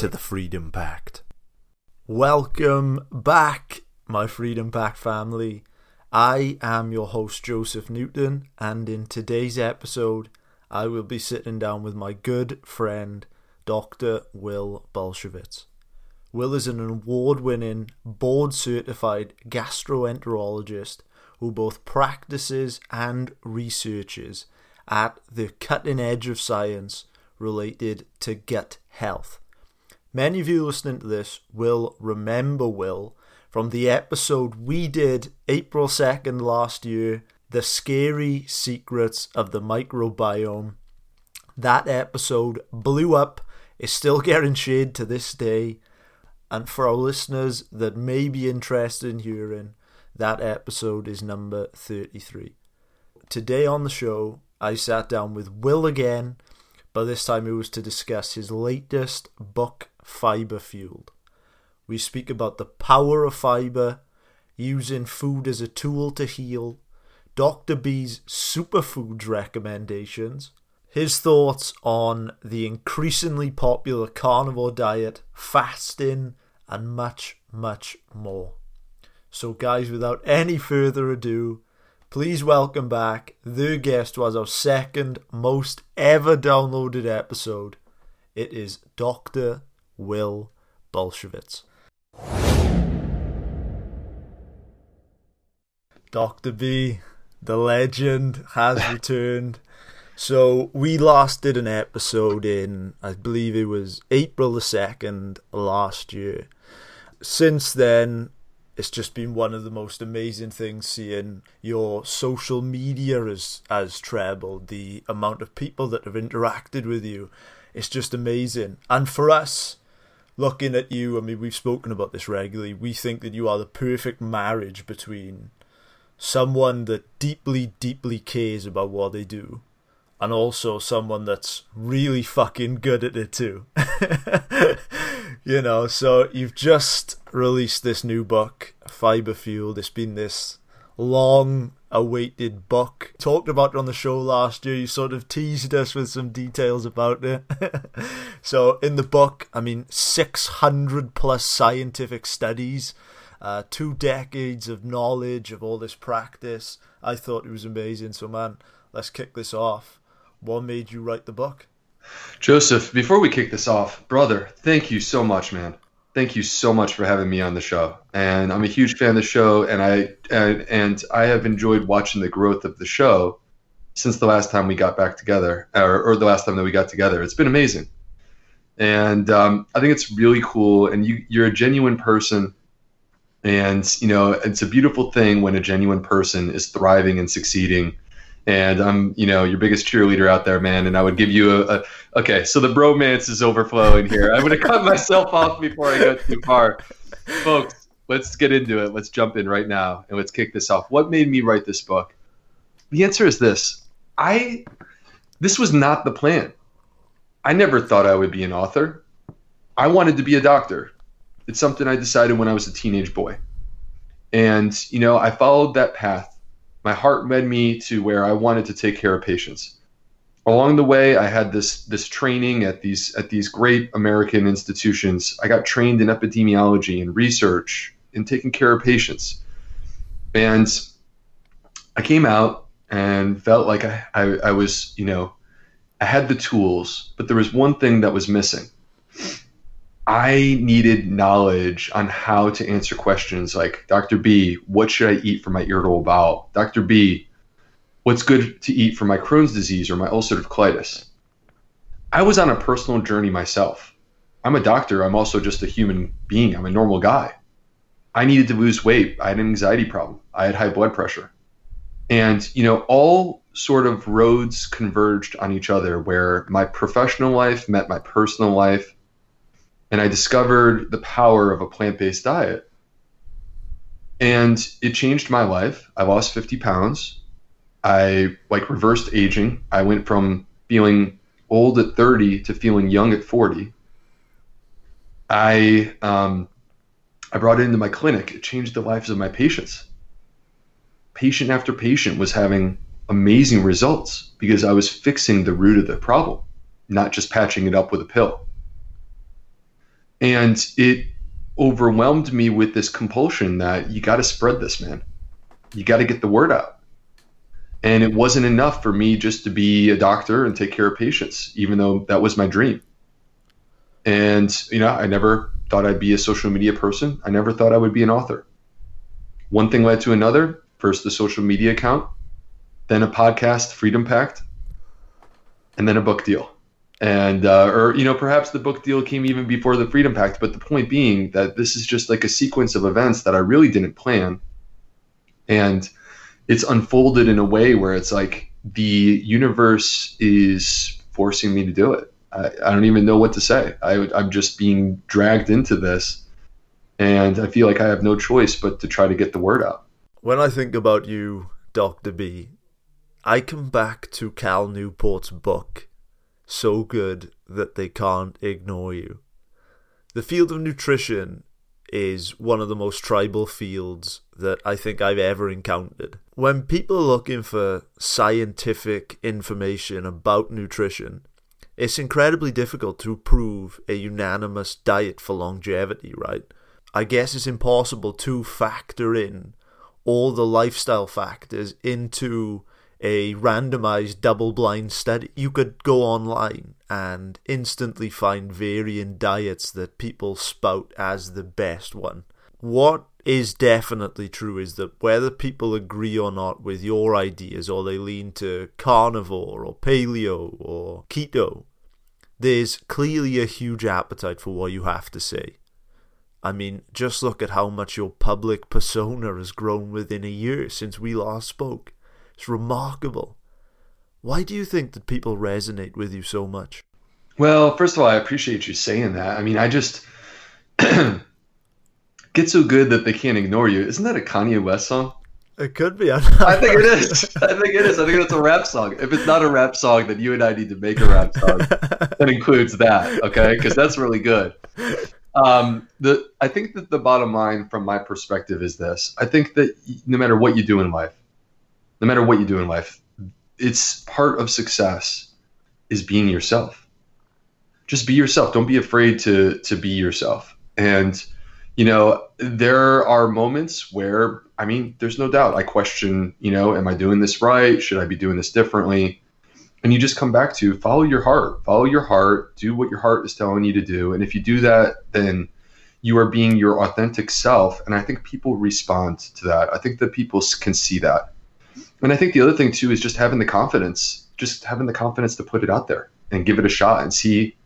to the Freedom Pact. Welcome back, my Freedom Pact family. I am your host, Joseph Newton, and in today's episode, I will be sitting down with my good friend, Dr. Will Bulsiewicz. Will is an award winning, board certified gastroenterologist who both practices and researches at the cutting edge of science related to gut health. Many of you listening to this will remember Will from the episode we did April 2nd last year The Scary Secrets of the Microbiome. That episode blew up, is still getting to this day. And for our listeners that may be interested in hearing, that episode is number 33. Today on the show, I sat down with Will again, but this time it was to discuss his latest book, Fiber Fueled. We speak about the power of fiber, using food as a tool to heal, Dr. B's superfoods recommendations, his thoughts on the increasingly popular carnivore diet, fasting, and much, much more. So, guys, without any further ado, please welcome back the guest was our second most ever downloaded episode. It is Dr. Will Bulsiewicz. Dr. B, the legend, has returned. So we last did an episode in, I believe it was April the 2nd last year. Since then, it's just been one of the most amazing things seeing your social media has, has trebled. The amount of people that have interacted with you. It's just amazing. And for us, looking at you, I mean, we've spoken about this regularly. We think that you are the perfect marriage between someone that deeply, deeply cares about what they do and also someone that's really fucking good at it too. you know, so you've just released this new book, Fiber Fuel. It's been this long awaited book. Talked about it on the show last year. You sort of teased us with some details about it. so in the book, I mean, 600 plus scientific studies, uh, two decades of knowledge of all this practice. I thought it was amazing. So man, let's kick this off. What made you write the book? Joseph, before we kick this off, brother, thank you so much, man. Thank you so much for having me on the show. And I'm a huge fan of the show, and I and, and I have enjoyed watching the growth of the show since the last time we got back together, or, or the last time that we got together. It's been amazing, and um, I think it's really cool. And you, you're a genuine person, and you know it's a beautiful thing when a genuine person is thriving and succeeding and I'm, you know, your biggest cheerleader out there, man. And I would give you a, a okay. So the bromance is overflowing here. I'm to cut myself off before I go too far, folks. Let's get into it. Let's jump in right now and let's kick this off. What made me write this book? The answer is this: I, this was not the plan. I never thought I would be an author. I wanted to be a doctor. It's something I decided when I was a teenage boy. And, you know, I followed that path my heart led me to where I wanted to take care of patients. Along the way, I had this this training at these at these great American institutions. I got trained in epidemiology and research in taking care of patients, and I came out and felt like I, I, I was you know I had the tools, but there was one thing that was missing. I needed knowledge on how to answer questions like, Dr. B, what should I eat for my irritable bowel? Dr. B, what's good to eat for my Crohn's disease or my ulcerative colitis? I was on a personal journey myself. I'm a doctor. I'm also just a human being. I'm a normal guy. I needed to lose weight. I had an anxiety problem. I had high blood pressure. And, you know, all sort of roads converged on each other where my professional life met my personal life and I discovered the power of a plant based diet. And it changed my life. I lost 50 pounds. I like reversed aging. I went from feeling old at 30 to feeling young at 40. I um, I brought it into my clinic. It changed the lives of my patients. Patient after patient was having amazing results because I was fixing the root of the problem, not just patching it up with a pill. And it overwhelmed me with this compulsion that you got to spread this, man. You got to get the word out. And it wasn't enough for me just to be a doctor and take care of patients, even though that was my dream. And, you know, I never thought I'd be a social media person. I never thought I would be an author. One thing led to another. First, the social media account, then a podcast, Freedom Pact, and then a book deal. And, uh, or, you know, perhaps the book deal came even before the Freedom Pact. But the point being that this is just like a sequence of events that I really didn't plan. And it's unfolded in a way where it's like the universe is forcing me to do it. I, I don't even know what to say. I, I'm just being dragged into this, and I feel like I have no choice but to try to get the word out. When I think about you, Dr. B, I come back to Cal Newport's book, So Good That They Can't Ignore You. The field of nutrition is one of the most tribal fields that I think I've ever encountered. When people are looking for scientific information about nutrition, it's incredibly difficult to prove a unanimous diet for longevity, right? I guess it's impossible to factor in all the lifestyle factors into a randomized double blind study. You could go online and instantly find varying diets that people spout as the best one. What is definitely true is that whether people agree or not with your ideas or they lean to carnivore or paleo or keto, there's clearly a huge appetite for what you have to say. I mean, just look at how much your public persona has grown within a year since we last spoke. It's remarkable. Why do you think that people resonate with you so much? Well, first of all, I appreciate you saying that. I mean, I just get so good that they can't ignore you. Isn't that a Kanye West song? It could be. I think it is. I think it is. I think it's a rap song. If it's not a rap song, then you and I need to make a rap song that includes that. Okay, because that's really good. Um, the I think that the bottom line, from my perspective, is this: I think that no matter what you do in life, no matter what you do in life, it's part of success is being yourself. Just be yourself. Don't be afraid to to be yourself. And you know, there are moments where I mean, there's no doubt. I question, you know, am I doing this right? Should I be doing this differently? And you just come back to follow your heart. Follow your heart. Do what your heart is telling you to do. And if you do that, then you are being your authentic self. And I think people respond to that. I think that people can see that. And I think the other thing too is just having the confidence, just having the confidence to put it out there and give it a shot and see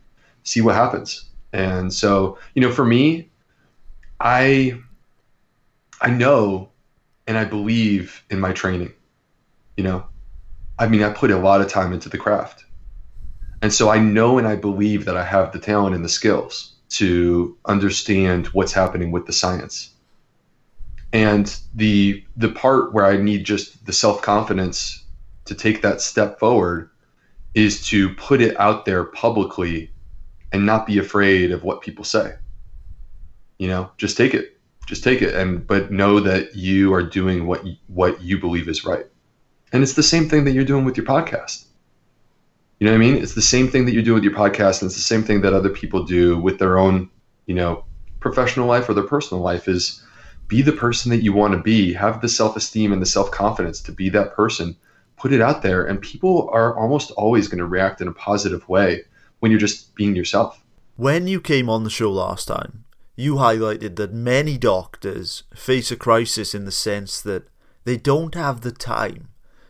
see what happens. And so, you know, for me, I I know and I believe in my training. You know, I mean, I put a lot of time into the craft. And so I know and I believe that I have the talent and the skills to understand what's happening with the science. And the the part where I need just the self-confidence to take that step forward is to put it out there publicly and not be afraid of what people say. You know, just take it just take it and but know that you are doing what you, what you believe is right. And it's the same thing that you're doing with your podcast. You know what i mean? It's the same thing that you're doing with your podcast and it's the same thing that other people do with their own you know professional life or their personal life is be the person that you want to be have the self-esteem and the self-confidence to be that person put it out there and people are almost always going to react in a positive way when you're just being yourself when you came on the show last time you highlighted that many doctors face a crisis in the sense that they don't have the time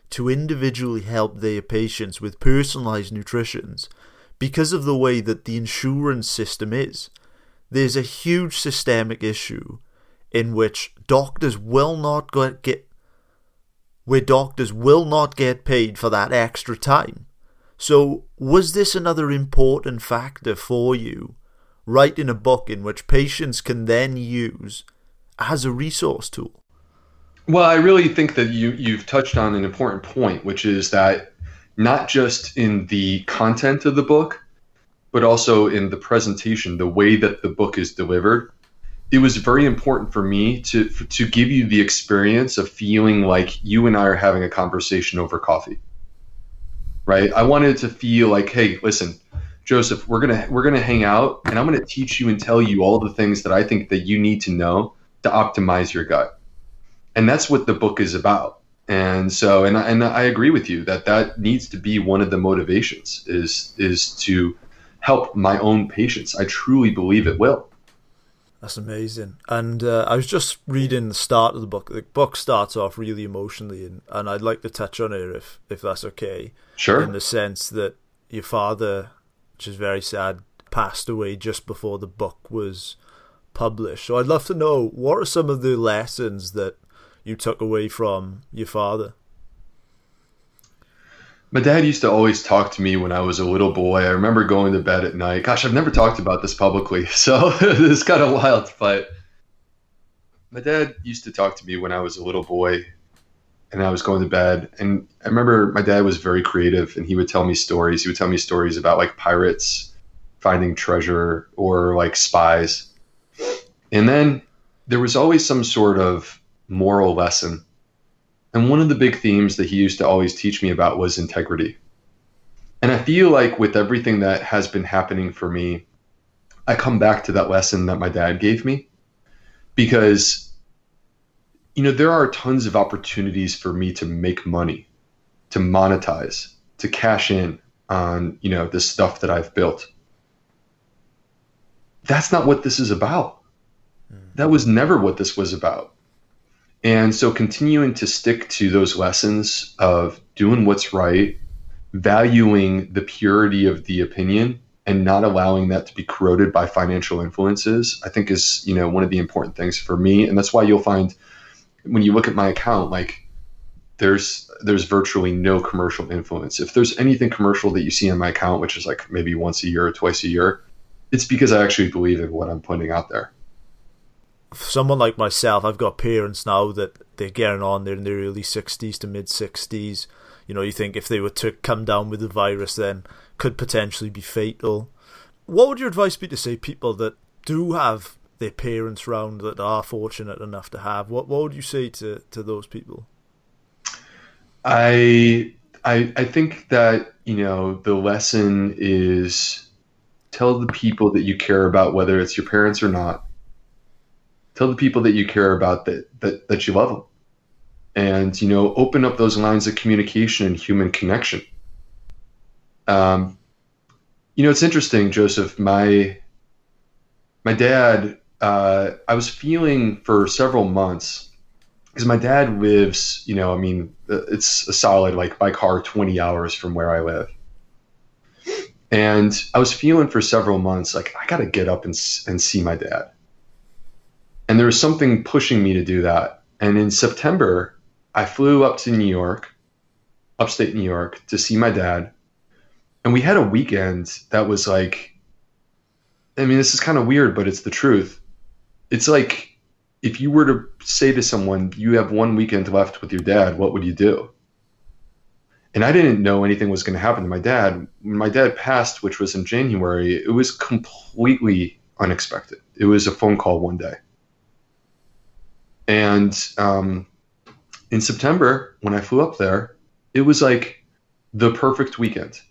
to individually help their patients with personalized nutritions because of the way that the insurance system is. There's a huge systemic issue in which doctors will not get where doctors will not get paid for that extra time. So, was this another important factor for you writing a book in which patients can then use as a resource tool? Well, I really think that you you've touched on an important point, which is that not just in the content of the book, but also in the presentation, the way that the book is delivered. It was very important for me to to give you the experience of feeling like you and I are having a conversation over coffee. Right? I wanted to feel like, hey, listen, Joseph, we're gonna we're gonna hang out, and I'm gonna teach you and tell you all the things that I think that you need to know to optimize your gut and that's what the book is about and so and I, and I agree with you that that needs to be one of the motivations is is to help my own patients i truly believe it will that's amazing. And uh, i was just reading the start of the book. The book starts off really emotionally and, and i'd like to touch on it if if that's okay. Sure. In the sense that your father which is very sad passed away just before the book was published. So i'd love to know what are some of the lessons that you took away from your father? My dad used to always talk to me when I was a little boy. I remember going to bed at night. Gosh, I've never talked about this publicly, so it's kind of wild. But my dad used to talk to me when I was a little boy and I was going to bed. And I remember my dad was very creative and he would tell me stories. He would tell me stories about like pirates finding treasure or like spies. And then there was always some sort of moral lesson. And one of the big themes that he used to always teach me about was integrity. And I feel like with everything that has been happening for me, I come back to that lesson that my dad gave me because, you know, there are tons of opportunities for me to make money, to monetize, to cash in on, you know, this stuff that I've built. That's not what this is about. That was never what this was about. And so continuing to stick to those lessons of doing what's right, valuing the purity of the opinion and not allowing that to be corroded by financial influences, I think is, you know, one of the important things for me. And that's why you'll find when you look at my account, like there's there's virtually no commercial influence. If there's anything commercial that you see on my account, which is like maybe once a year or twice a year, it's because I actually believe in what I'm putting out there someone like myself, I've got parents now that they're getting on, they're in their early 60s to mid 60s. You know, you think if they were to come down with the virus, then could potentially be fatal. What would your advice be to say people that do have their parents round that are fortunate enough to have? What what would you say to, to those people? I I I think that, you know, the lesson is tell the people that you care about, whether it's your parents or not, tell the people that you care about that that, that you love them and you know open up those lines of communication and human connection. Um, you know it's interesting joseph my my dad uh, i was feeling for several months because my dad lives you know i mean it's a solid like by car 20 hours from where i live. And i was feeling for several months like i gotta get up and, and see my dad and there was something pushing me to do that. And in September, I flew up to New York, upstate New York, to see my dad. And we had a weekend that was like, I mean, this is kind of weird, but it's the truth. It's like if you were to say to someone, you have one weekend left with your dad, what would you do? And I didn't know anything was going to happen to my dad. When my dad passed, which was in January, it was completely unexpected. It was a phone call one day. And um, in September, when I flew up there, it was like the perfect weekend.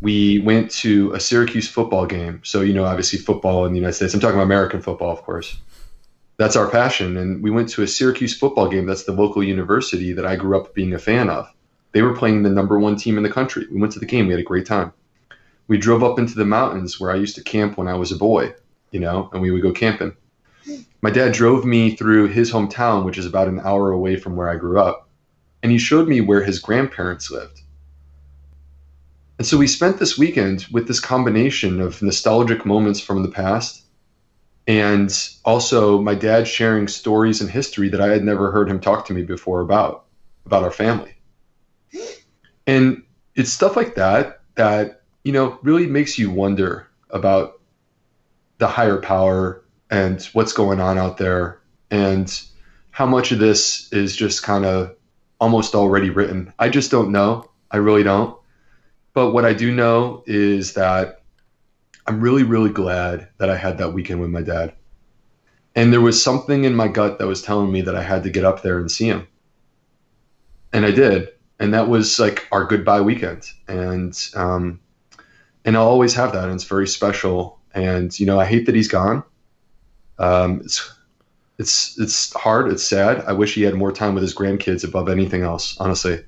We went to a Syracuse football game. So, you know, obviously football in the United States. I'm talking about American football, of course. That's our passion. And we went to a Syracuse football game. That's the local university that I grew up being a fan of. They were playing the number one team in the country. We went to the game. We had a great time. We drove up into the mountains where I used to camp when I was a boy, you know, and we would go camping my dad drove me through his hometown, which is about an hour away from where I grew up, and he showed me where his grandparents lived. And so we spent this weekend with this combination of nostalgic moments from the past and also my dad sharing stories and history that I had never heard him talk to me before about, about our family. And it's stuff like that that, you know, really makes you wonder about the higher power and what's going on out there and how much of this is just kind of almost already written. I just don't know. I really don't. But what I do know is that I'm really, really glad that I had that weekend with my dad. And there was something in my gut that was telling me that I had to get up there and see him. And I did. And that was like our goodbye weekend. And, um, and I'll always have that. And it's very special. And, you know, I hate that he's gone. Um, it's, it's, it's hard. It's sad. I wish he had more time with his grandkids above anything else, honestly.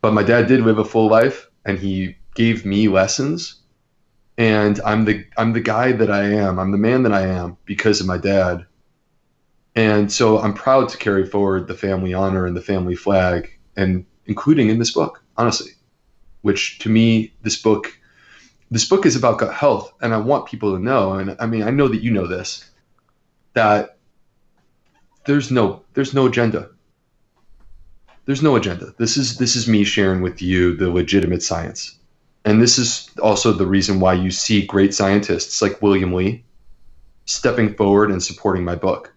But my dad did live a full life and he gave me lessons and I'm the I'm the guy that I am. I'm the man that I am because of my dad. And so I'm proud to carry forward the family honor and the family flag and including in this book, honestly. Which to me this book this book is about gut health and I want people to know and I mean I know that you know this that there's no there's no agenda. There's no agenda. This is this is me sharing with you the legitimate science and this is also the reason why you see great scientists like William Li stepping forward and supporting my book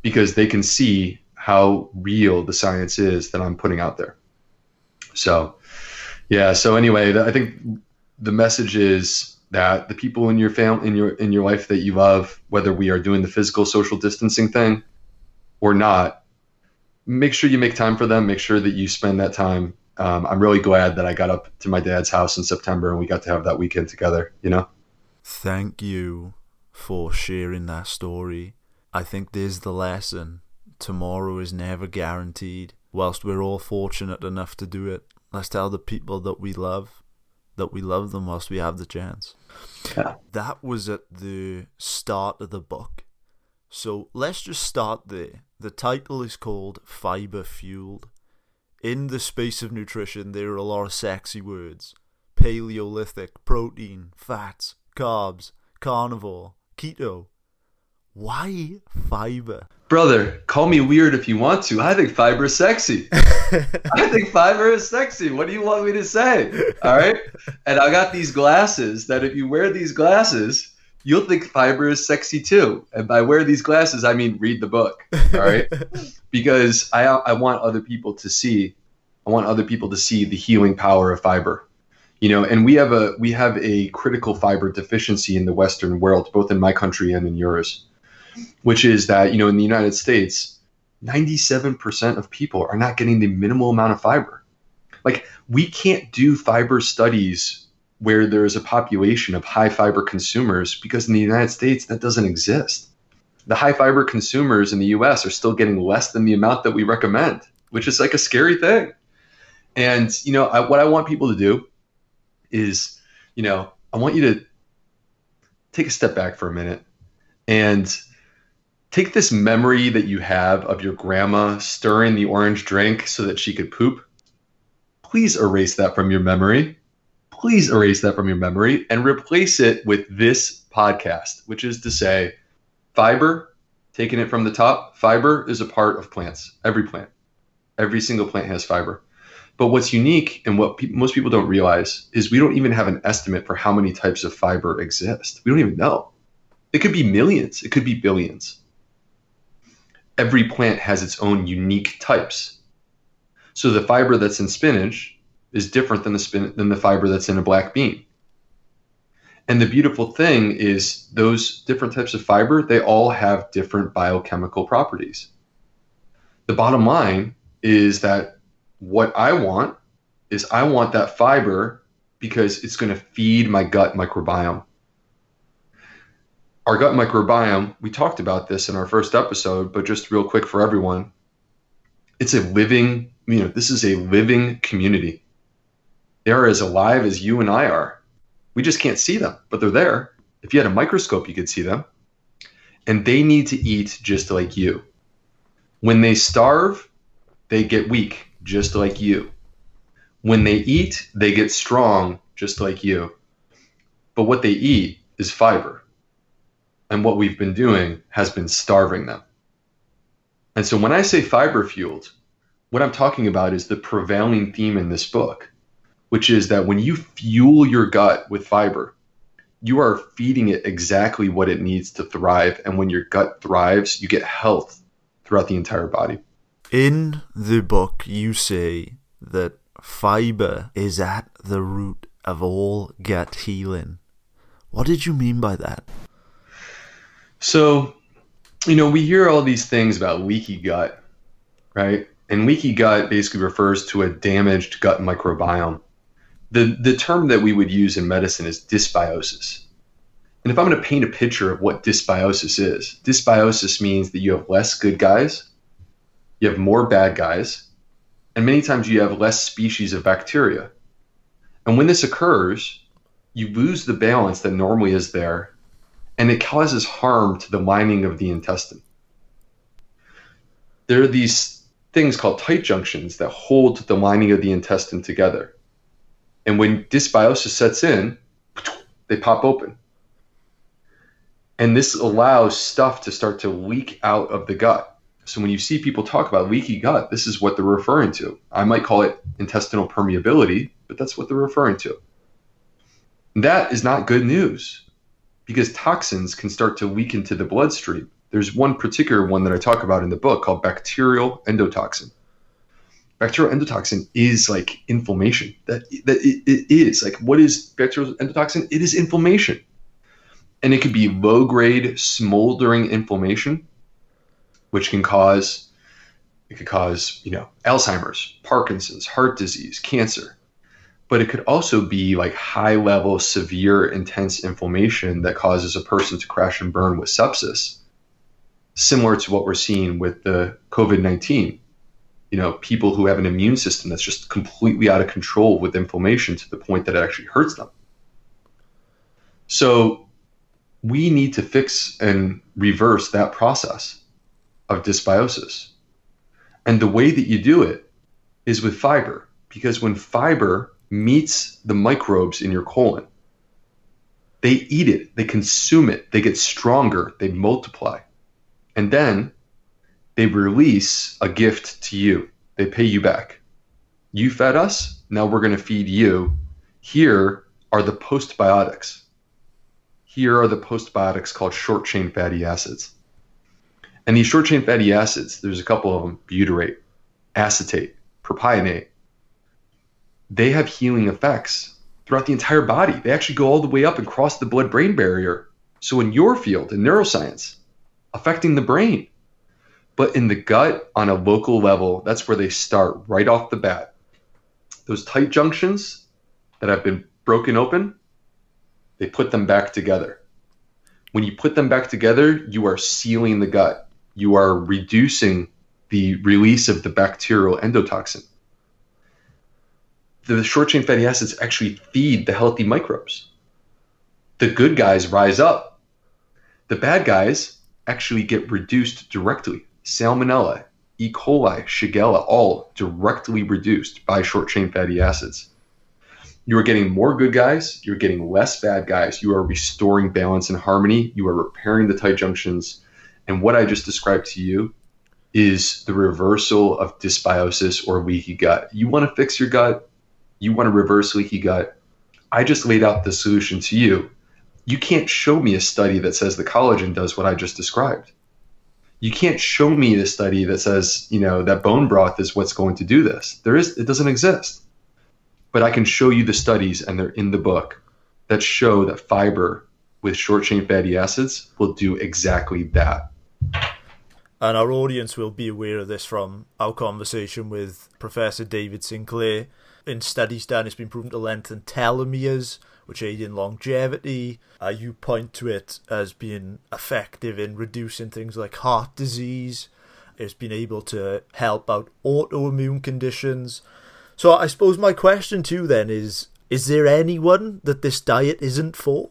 because they can see how real the science is that I'm putting out there. So, yeah. So anyway, I think the message is that the people in your family, in your in your life that you love, whether we are doing the physical social distancing thing or not, make sure you make time for them. Make sure that you spend that time um, I'm really glad that I got up to my dad's house in September and we got to have that weekend together, you know? Thank you for sharing that story. I think there's the lesson. Tomorrow is never guaranteed. Whilst we're all fortunate enough to do it, let's tell the people that we love that we love them whilst we have the chance. Yeah. That was at the start of the book. So let's just start there. The title is called Fiber Fueled in the space of nutrition, there are a lot of sexy words Paleolithic, protein, fats, carbs, carnivore, keto. Why fiber? Brother, call me weird if you want to. I think fiber is sexy. I think fiber is sexy. What do you want me to say? All right. And I got these glasses that if you wear these glasses, you'll think fiber is sexy too. And by wear these glasses, I mean read the book. All right. because I, I want other people to see, I want other people to see the healing power of fiber. You know, and we have a we have a critical fiber deficiency in the Western world, both in my country and in yours, which is that you know in the United States, 97% of people are not getting the minimal amount of fiber. Like we can't do fiber studies where there's a population of high fiber consumers because in the United States that doesn't exist. The high fiber consumers in the US are still getting less than the amount that we recommend, which is like a scary thing. And you know, I, what I want people to do is, you know, I want you to take a step back for a minute and take this memory that you have of your grandma stirring the orange drink so that she could poop. Please erase that from your memory. Please erase that from your memory and replace it with this podcast, which is to say, fiber, taking it from the top, fiber is a part of plants, every plant. Every single plant has fiber. But what's unique and what pe- most people don't realize is we don't even have an estimate for how many types of fiber exist. We don't even know. It could be millions, it could be billions. Every plant has its own unique types. So the fiber that's in spinach is different than the spin- than the fiber that's in a black bean. And the beautiful thing is those different types of fiber, they all have different biochemical properties. The bottom line is that what I want is I want that fiber because it's going to feed my gut microbiome. Our gut microbiome, we talked about this in our first episode, but just real quick for everyone, it's a living, you know, this is a living community. They're as alive as you and I are. We just can't see them, but they're there. If you had a microscope, you could see them. And they need to eat just like you. When they starve, they get weak just like you. When they eat, they get strong, just like you. But what they eat is fiber. And what we've been doing has been starving them. And so when I say fiber fueled, what I'm talking about is the prevailing theme in this book, which is that when you fuel your gut with fiber, you are feeding it exactly what it needs to thrive. And when your gut thrives, you get health throughout the entire body. In the book, you say that fiber is at the root of all gut healing. What did you mean by that? So, you know, we hear all these things about leaky gut, right? And leaky gut basically refers to a damaged gut microbiome. The, the term that we would use in medicine is dysbiosis. And if I'm going to paint a picture of what dysbiosis is, dysbiosis means that you have less good guys, you have more bad guys, and many times you have less species of bacteria. And when this occurs, you lose the balance that normally is there, and it causes harm to the lining of the intestine. There are these things called tight junctions that hold the lining of the intestine together. And when dysbiosis sets in, they pop open. And this allows stuff to start to leak out of the gut. So when you see people talk about leaky gut, this is what they're referring to. I might call it intestinal permeability, but that's what they're referring to. That is not good news because toxins can start to leak into the bloodstream. There's one particular one that I talk about in the book called bacterial endotoxin. Bacterial endotoxin is like inflammation. That that it, it is like what is bacterial endotoxin? It is inflammation, and it could be low grade smoldering inflammation, which can cause it could cause you know Alzheimer's, Parkinson's, heart disease, cancer but it could also be like high level, severe, intense inflammation that causes a person to crash and burn with sepsis, similar to what we're seeing with the COVID 19. You know, people who have an immune system that's just completely out of control with inflammation to the point that it actually hurts them. So, we need to fix and reverse that process of dysbiosis. And the way that you do it is with fiber, because when fiber meets the microbes in your colon. They eat it, they consume it, they get stronger, they multiply. And then they release a gift to you. They pay you back. You fed us, now we're going to feed you. Here are the postbiotics. Here are the postbiotics called short chain fatty acids. And these short chain fatty acids, there's a couple of them butyrate, acetate, propionate, they have healing effects throughout the entire body. They actually go all the way up and cross the blood brain barrier. So, in your field, in neuroscience, affecting the brain. But in the gut, on a local level, that's where they start right off the bat. Those tight junctions that have been broken open, they put them back together. When you put them back together, you are sealing the gut. You are reducing the release of the bacterial endotoxin the short chain fatty acids actually feed the healthy microbes. The good guys rise up. The bad guys actually get reduced directly. Salmonella, E. coli, Shigella, all directly reduced by short chain fatty acids. You are getting more good guys, you're getting less bad guys. You are restoring balance and harmony, you are repairing the tight junctions. And what I just described to you is the reversal of dysbiosis or leaky gut. You want to fix your gut, you want to reverse leaky gut. I just laid out the solution to you. You can't show me a study that says the collagen does what I just described. You can't show me a study that says, you know, that bone broth is what's going to do this. There is it doesn't exist. But I can show you the studies and they're in the book that show that fiber with short chain fatty acids will do exactly that. And our audience will be aware of this from our conversation with Professor David Sinclair, in studies done, it's been proven to lengthen telomeres, which aid in longevity. Uh, you point to it as being effective in reducing things like heart disease. It's been able to help out autoimmune conditions. So I suppose my question to you then is is there anyone that this diet isn't for?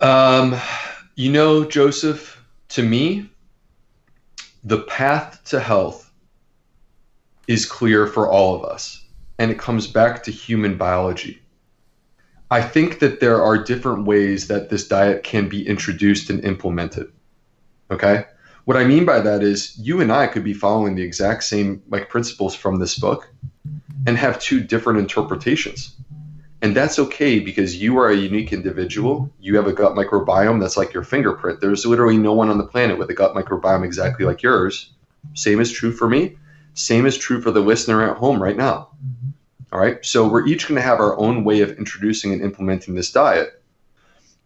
Um, you know, Joseph, to me, the path to health is clear for all of us, and it comes back to human biology. I think that there are different ways that this diet can be introduced and implemented. Okay? What I mean by that is you and I could be following the exact same like principles from this book and have two different interpretations. And that's okay because you are a unique individual. You have a gut microbiome that's like your fingerprint. There's literally no one on the planet with a gut microbiome exactly like yours. Same is true for me. Same is true for the listener at home right now. Mm-hmm. All right. So we're each going to have our own way of introducing and implementing this diet.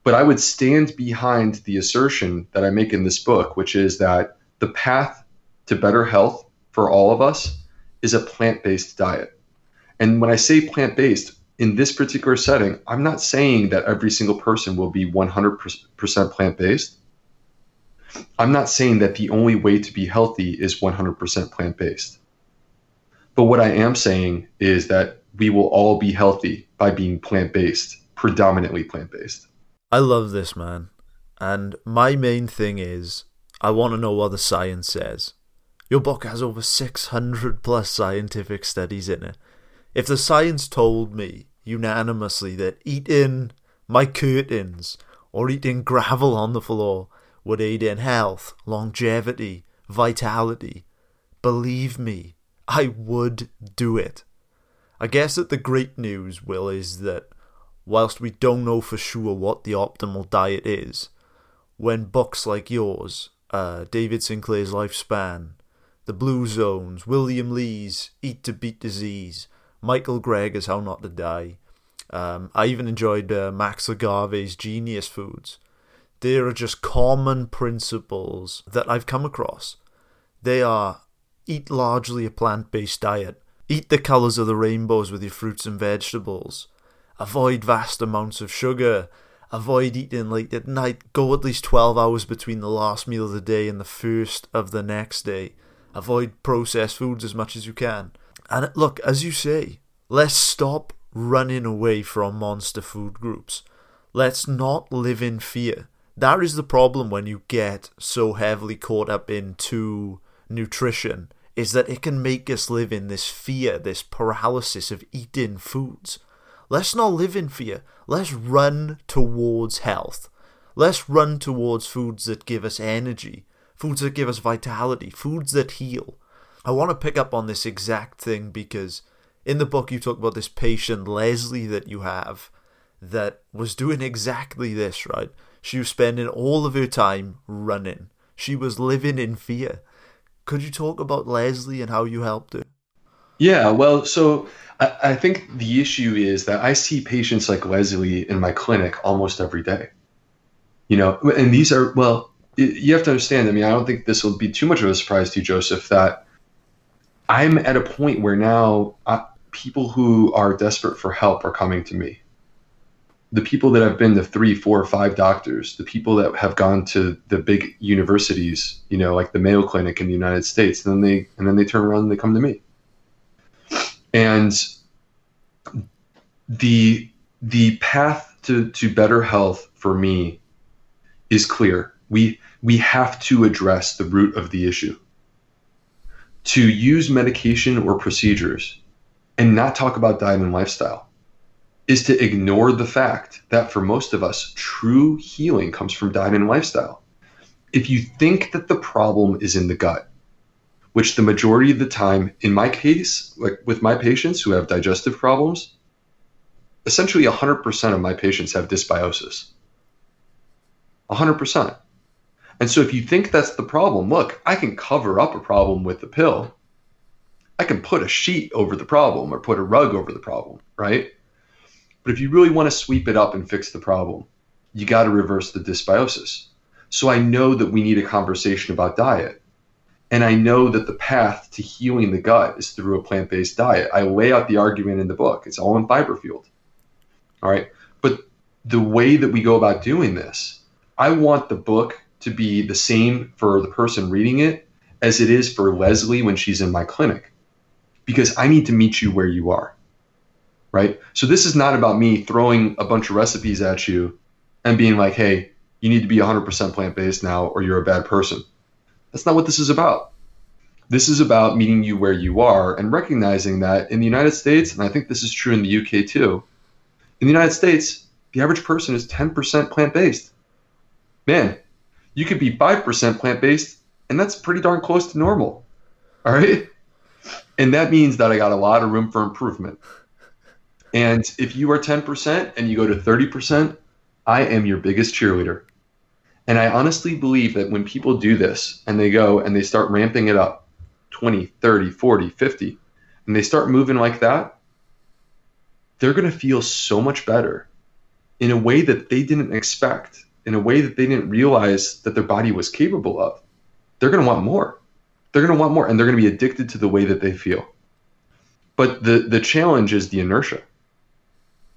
But I would stand behind the assertion that I make in this book, which is that the path to better health for all of us is a plant based diet. And when I say plant based, in this particular setting, I'm not saying that every single person will be 100% plant based. I'm not saying that the only way to be healthy is 100% plant based. But what I am saying is that we will all be healthy by being plant based, predominantly plant based. I love this, man. And my main thing is I want to know what the science says. Your book has over 600 plus scientific studies in it. If the science told me unanimously that eating my curtains or eating gravel on the floor would aid in health, longevity, vitality, believe me, I would do it. I guess that the great news, Will, is that whilst we don't know for sure what the optimal diet is, when books like yours, uh, David Sinclair's Lifespan, The Blue Zones, William Li's Eat to Beat Disease, Michael Greger's How Not to Die. Um, I even enjoyed uh, Max Lugavere's Genius Foods. There are just common principles that I've come across. They are eat largely a plant based diet, eat the colours of the rainbows with your fruits and vegetables, avoid vast amounts of sugar, avoid eating late at night, go at least 12 hours between the last meal of the day and the first of the next day, avoid processed foods as much as you can. And look, as you say, let's stop running away from monster food groups. Let's not live in fear. That is the problem when you get so heavily caught up into nutrition, is that it can make us live in this fear, this paralysis of eating foods. Let's not live in fear. Let's run towards health. Let's run towards foods that give us energy, foods that give us vitality, foods that heal. I want to pick up on this exact thing because in the book you talk about this patient Leslie that you have that was doing exactly this, right? She was spending all of her time running. She was living in fear. Could you talk about Leslie and how you helped her? Yeah, well, so I, I think the issue is that I see patients like Leslie in my clinic almost every day. You know, and these are, well, you have to understand. I mean, I don't think this will be too much of a surprise to you, Joseph, that I'm at a point where now uh, people who are desperate for help are coming to me. The people that have been to three, four, five doctors, the people that have gone to the big universities, you know, like the Mayo Clinic in the United States, and then they and then they turn around and they come to me. And the the path to, to better health for me is clear. We we have to address the root of the issue to use medication or procedures and not talk about diet and lifestyle is to ignore the fact that for most of us, true healing comes from diet and lifestyle. If you think that the problem is in the gut, which the majority of the time, in my case, like with my patients who have digestive problems, essentially 100% of my patients have dysbiosis. 100%. And so if you think that's the problem, look, I can cover up a problem with the pill. I can put a sheet over the problem or put a rug over the problem, right? But if you really want to sweep it up and fix the problem, you got to reverse the dysbiosis. So I know that we need a conversation about diet. And I know that the path to healing the gut is through a plant based diet. I lay out the argument in the book, it's all in Fiber Fueled. All right. But the way that we go about doing this, I want the book to be the same for the person reading it as it is for Leslie when she's in my clinic because I need to meet you where you are. Right? So this is not about me throwing a bunch of recipes at you and being like, "Hey, you need to be 100% plant-based now or you're a bad person." That's not what this is about. This is about meeting you where you are and recognizing that in the United States, and I think this is true in the UK too, in the United States, the average person is 10% plant-based. Man, you could be 5% plant based, and that's pretty darn close to normal. All right. And that means that I got a lot of room for improvement. And if you are 10% and you go to 30%, I am your biggest cheerleader. And I honestly believe that when people do this and they go and they start ramping it up 20, 30, 40, 50, and they start moving like that, they're going to feel so much better in a way that they didn't expect, in a way that they didn't realize that their body was capable of. They're going to want more. They're going to want more and they're going to be addicted to the way that they feel. But the the challenge is the inertia.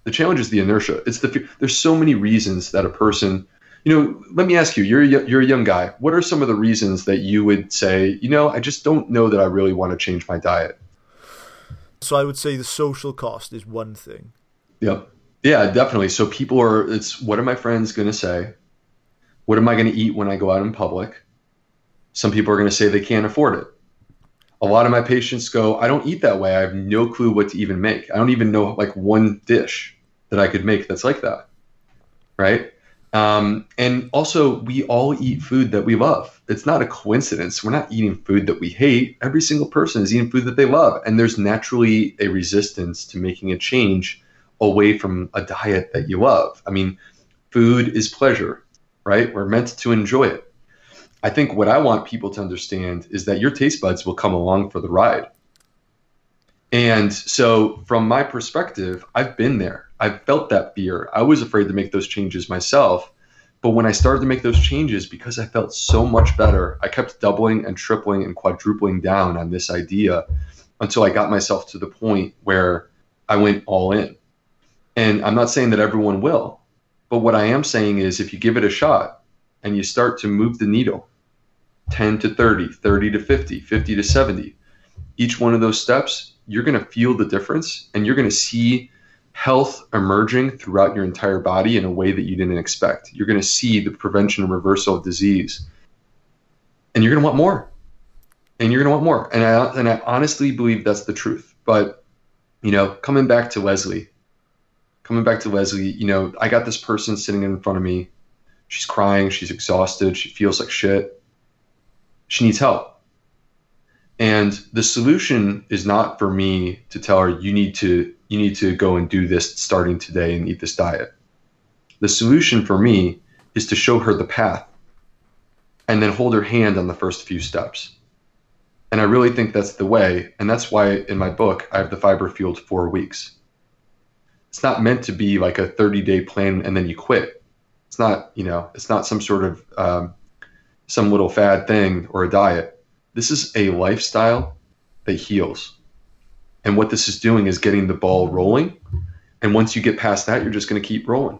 The challenge is the inertia. It's the there's so many reasons that a person, you know, let me ask you, you're a, you're a young guy. What are some of the reasons that you would say, you know, I just don't know that I really want to change my diet? So I would say the social cost is one thing. Yep. Yeah, definitely. So people are it's what are my friends going to say? What am I going to eat when I go out in public? Some people are going to say they can't afford it. A lot of my patients go, I don't eat that way. I have no clue what to even make. I don't even know like one dish that I could make that's like that. Right. Um, and also, we all eat food that we love. It's not a coincidence. We're not eating food that we hate. Every single person is eating food that they love. And there's naturally a resistance to making a change away from a diet that you love. I mean, food is pleasure, right? We're meant to enjoy it. I think what I want people to understand is that your taste buds will come along for the ride. And so, from my perspective, I've been there. I've felt that fear. I was afraid to make those changes myself. But when I started to make those changes, because I felt so much better, I kept doubling and tripling and quadrupling down on this idea until I got myself to the point where I went all in. And I'm not saying that everyone will, but what I am saying is if you give it a shot and you start to move the needle 10 to 30, 30 to 50, 50 to 70, each one of those steps, you're going to feel the difference and you're going to see health emerging throughout your entire body in a way that you didn't expect. You're going to see the prevention and reversal of disease. And you're going to want more. And you're going to want more. And I and I honestly believe that's the truth. But you know, coming back to Leslie, coming back to Leslie, you know, I got this person sitting in front of me. She's crying, she's exhausted, she feels like shit. She needs help. And the solution is not for me to tell her you need to you need to go and do this starting today and eat this diet. The solution for me is to show her the path and then hold her hand on the first few steps. And I really think that's the way. And that's why in my book, I have the fiber fueled four weeks. It's not meant to be like a 30 day plan and then you quit. It's not, you know, it's not some sort of um, some little fad thing or a diet. This is a lifestyle that heals. And what this is doing is getting the ball rolling. And once you get past that, you're just going to keep rolling.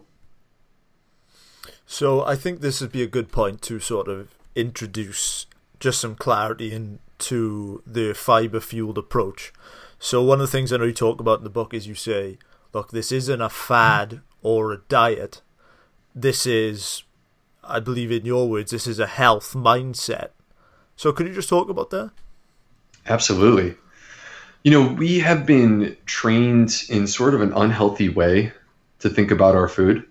So I think this would be a good point to sort of introduce just some clarity into the fiber fueled approach. So one of the things I know you talk about in the book is you say, look, this isn't a fad or a diet. This is, I believe in your words, this is a health mindset. So could you just talk about that? Absolutely. You know, we have been trained in sort of an unhealthy way to think about our food.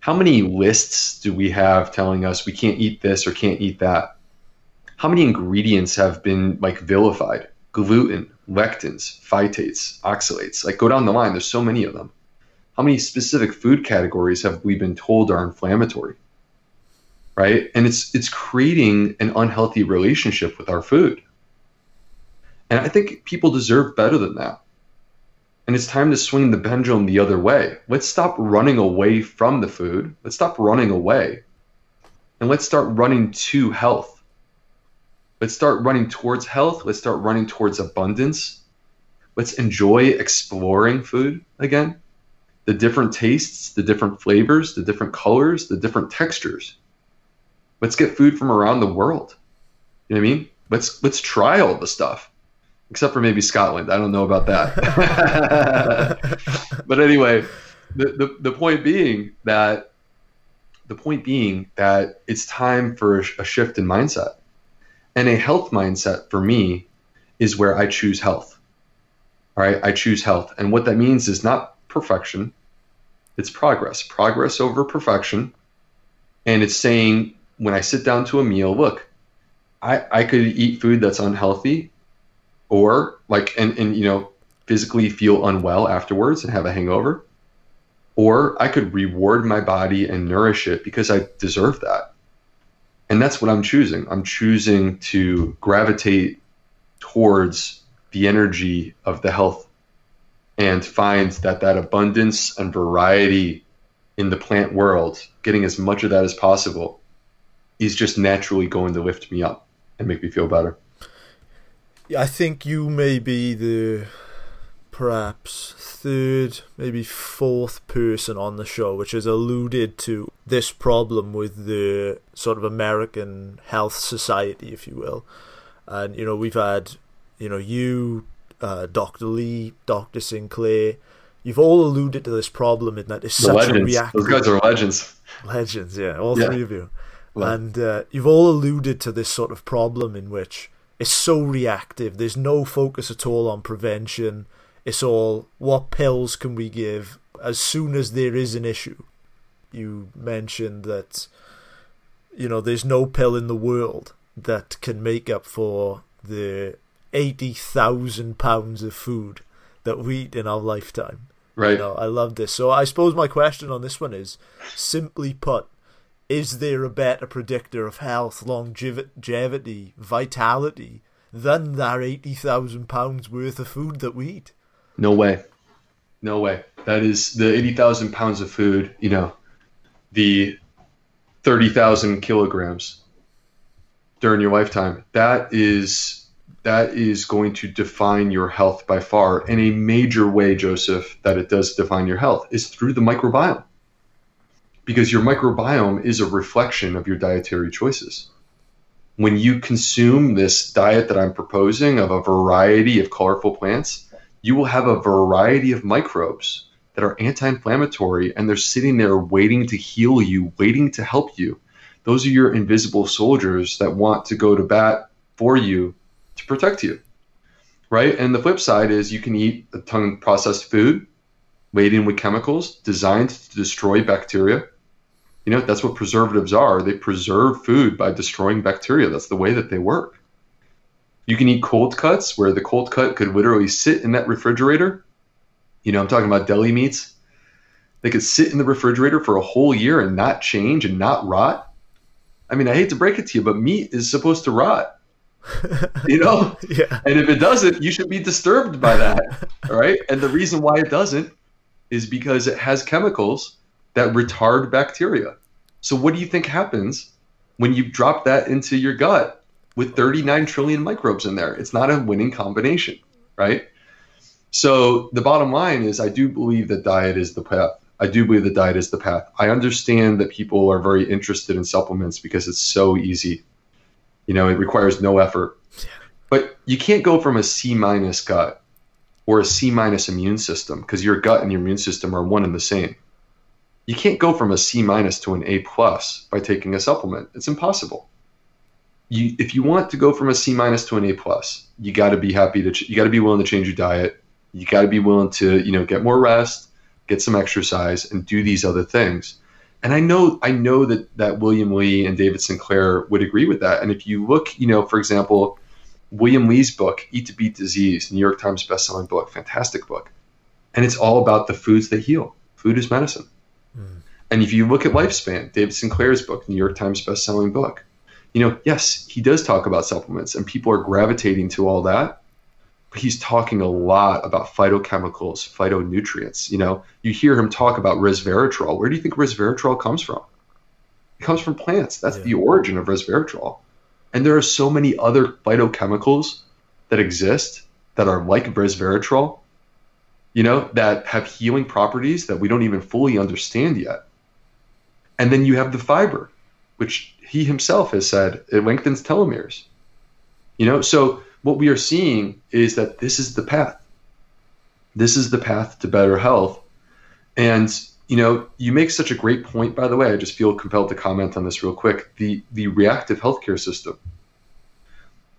How many lists do we have telling us we can't eat this or can't eat that? How many ingredients have been like vilified? Gluten, lectins, phytates, oxalates. Like go down the line, there's so many of them. How many specific food categories have we been told are inflammatory? Right? And it's it's creating an unhealthy relationship with our food. And I think people deserve better than that. And it's time to swing the pendulum the other way. Let's stop running away from the food. Let's stop running away. And let's start running to health. Let's start running towards health. Let's start running towards abundance. Let's enjoy exploring food again. The different tastes, the different flavors, the different colors, the different textures. Let's get food from around the world. You know what I mean? Let's let's try all the stuff except for maybe Scotland. I don't know about that. but anyway, the, the, the point being that the point being that it's time for a shift in mindset. And a health mindset for me is where I choose health. All right, I choose health. And what that means is not perfection, it's progress. Progress over perfection. And it's saying when I sit down to a meal, look, I, I could eat food that's unhealthy or like and, and you know physically feel unwell afterwards and have a hangover, or I could reward my body and nourish it because I deserve that. And that's what I'm choosing. I'm choosing to gravitate towards the energy of the health and find that that abundance and variety in the plant world, getting as much of that as possible, is just naturally going to lift me up and make me feel better. Yeah, I think you may be the perhaps third, maybe fourth person on the show which has alluded to this problem with the sort of American health society, if you will. And, you know, we've had, you know, you, uh, Dr. Li, Dr. Sinclair, you've all alluded to this problem in that it's The such legends. a reactive. Those guys are legends. Legends, yeah, all Yeah. three of you. Well- and uh, you've all alluded to this sort of problem in which it's so reactive. There's no focus at all on prevention. It's all what pills can we give as soon as there is an issue. You mentioned that you know there's no pill in the world that can make up for the eighty thousand pounds of food that we eat in our lifetime. Right. You know, I love this. So I suppose my question on this one is simply put, is there a better predictor of health, longevity, vitality than that eighty thousand pounds worth of food that we eat? No way. No way. That is the 80,000 pounds of food, you know, the 30,000 kilograms during your lifetime. That is that is going to define your health by far. And a major way, Joseph, that it does define your health is through the microbiome. Because your microbiome is a reflection of your dietary choices. When you consume this diet that I'm proposing of a variety of colorful plants, you will have a variety of microbes that are anti inflammatory and they're sitting there waiting to heal you, waiting to help you. Those are your invisible soldiers that want to go to bat for you to protect you. Right? And the flip side is you can eat a ton of processed food laden with chemicals designed to destroy bacteria. You know, that's what preservatives are. They preserve food by destroying bacteria. That's the way that they work. You can eat cold cuts where the cold cut could literally sit in that refrigerator. You know, I'm talking about deli meats. They could sit in the refrigerator for a whole year and not change and not rot. I mean, I hate to break it to you, but meat is supposed to rot. you know? Yeah. And if it doesn't, you should be disturbed by that. all right. And the reason why it doesn't is because it has chemicals that retard bacteria. So, what do you think happens when you drop that into your gut with 39 trillion microbes in there? It's not a winning combination, right? So, the bottom line is I do believe that diet is the path. I do believe that diet is the path. I understand that people are very interested in supplements because it's so easy. You know, it requires no effort. But you can't go from a C minus gut or a C minus immune system because your gut and your immune system are one and the same. You can't go from a C minus to an A plus by taking a supplement. It's impossible. You, if you want to go from a C minus to an A plus, you got to be happy to. Ch- you got to be willing to change your diet. You got to be willing to, you know, get more rest, get some exercise, and do these other things. And I know, I know that that William Li and David Sinclair would agree with that. And if you look, you know, for example, William Li's book, Eat to Beat Disease, New York Times bestselling book, fantastic book. And it's all about the foods that heal. Food is medicine. And if you look at Lifespan, David Sinclair's book, New York Times bestselling book, you know, yes, he does talk about supplements and people are gravitating to all that. But he's talking a lot about phytochemicals, phytonutrients. You know, you hear him talk about resveratrol. Where do you think resveratrol comes from? It comes from plants. That's the origin of resveratrol. And there are so many other phytochemicals that exist that are like resveratrol, you know, that have healing properties that we don't even fully understand yet. And then you have the fiber, which he himself has said it lengthens telomeres. You know, so what we are seeing is that this is the path. This is the path to better health. And you know, you make such a great point, by the way. I just feel compelled to comment on this real quick. The the reactive healthcare system.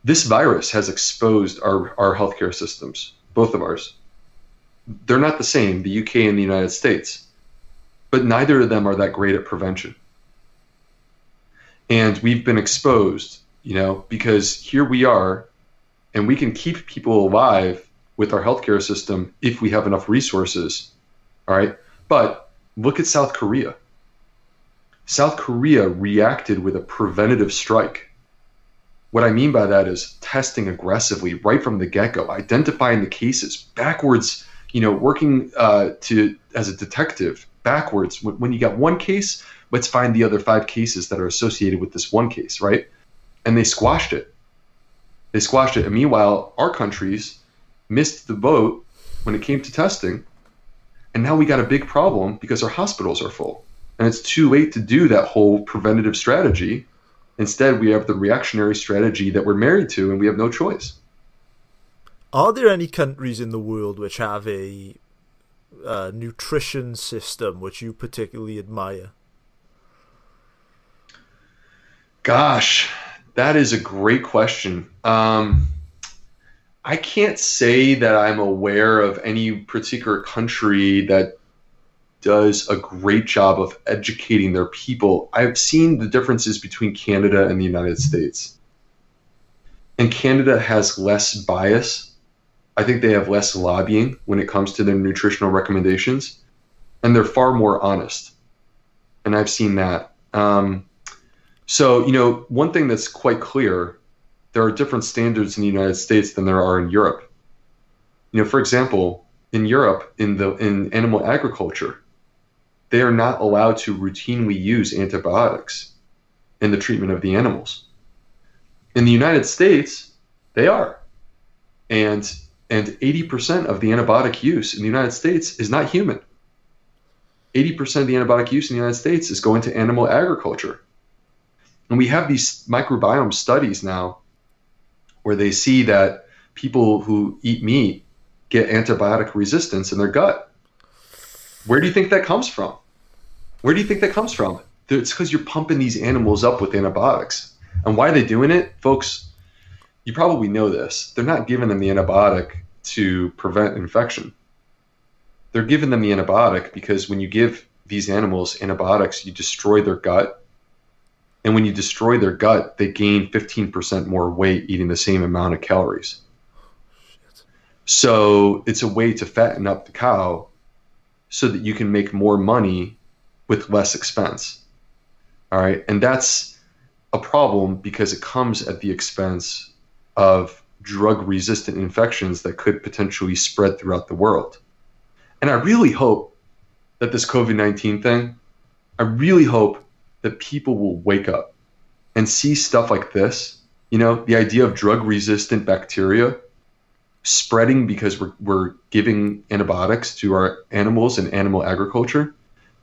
This virus has exposed our, our healthcare systems, both of ours. They're not the same, the UK and the United States, but neither of them are that great at prevention. And we've been exposed, you know, because here we are, and we can keep people alive with our healthcare system if we have enough resources. All right. But look at South Korea. South Korea reacted with a preventative strike. What I mean by that is testing aggressively right from the get go, identifying the cases backwards, you know, working uh, to as a detective backwards. When, when you got one case, let's find the other five cases that are associated with this one case, right? And they squashed it. They squashed it. And meanwhile, our countries missed the boat when it came to testing. And now we got a big problem because our hospitals are full. And it's too late to do that whole preventative strategy. Instead, we have the reactionary strategy that we're married to, and we have no choice. Are there any countries in the world which have a uh, nutrition system which you particularly admire? Gosh, that is a great question. Um, I can't say that I'm aware of any particular country that does a great job of educating their people. I've seen the differences between Canada and the United States. And Canada has less bias. I think they have less lobbying when it comes to their nutritional recommendations, and they're far more honest. And I've seen that. Um, so, you know, one thing that's quite clear there are different standards in the United States than there are in Europe. You know, for example, in Europe, in the in animal agriculture, they are not allowed to routinely use antibiotics in the treatment of the animals. In the United States, they are. And and 80% of the antibiotic use in the United States is not human. 80% of the antibiotic use in the United States is going to animal agriculture. And we have these microbiome studies now where they see that people who eat meat get antibiotic resistance in their gut. Where do you think that comes from? Where do you think that comes from? It's because you're pumping these animals up with antibiotics. And why are they doing it? Folks, you probably know this. They're not giving them the antibiotic to prevent infection. They're giving them the antibiotic because when you give these animals antibiotics, you destroy their gut and when you destroy their gut, they gain 15% more weight eating the same amount of calories. So it's a way to fatten up the cow so that you can make more money with less expense. All right. And that's a problem because it comes at the expense of drug resistant infections that could potentially spread throughout the world. And I really hope that this COVID 19 thing, I really hope that people will wake up and see stuff like this. You know, the idea of drug resistant bacteria spreading because we're, we're giving antibiotics to our animals in animal agriculture.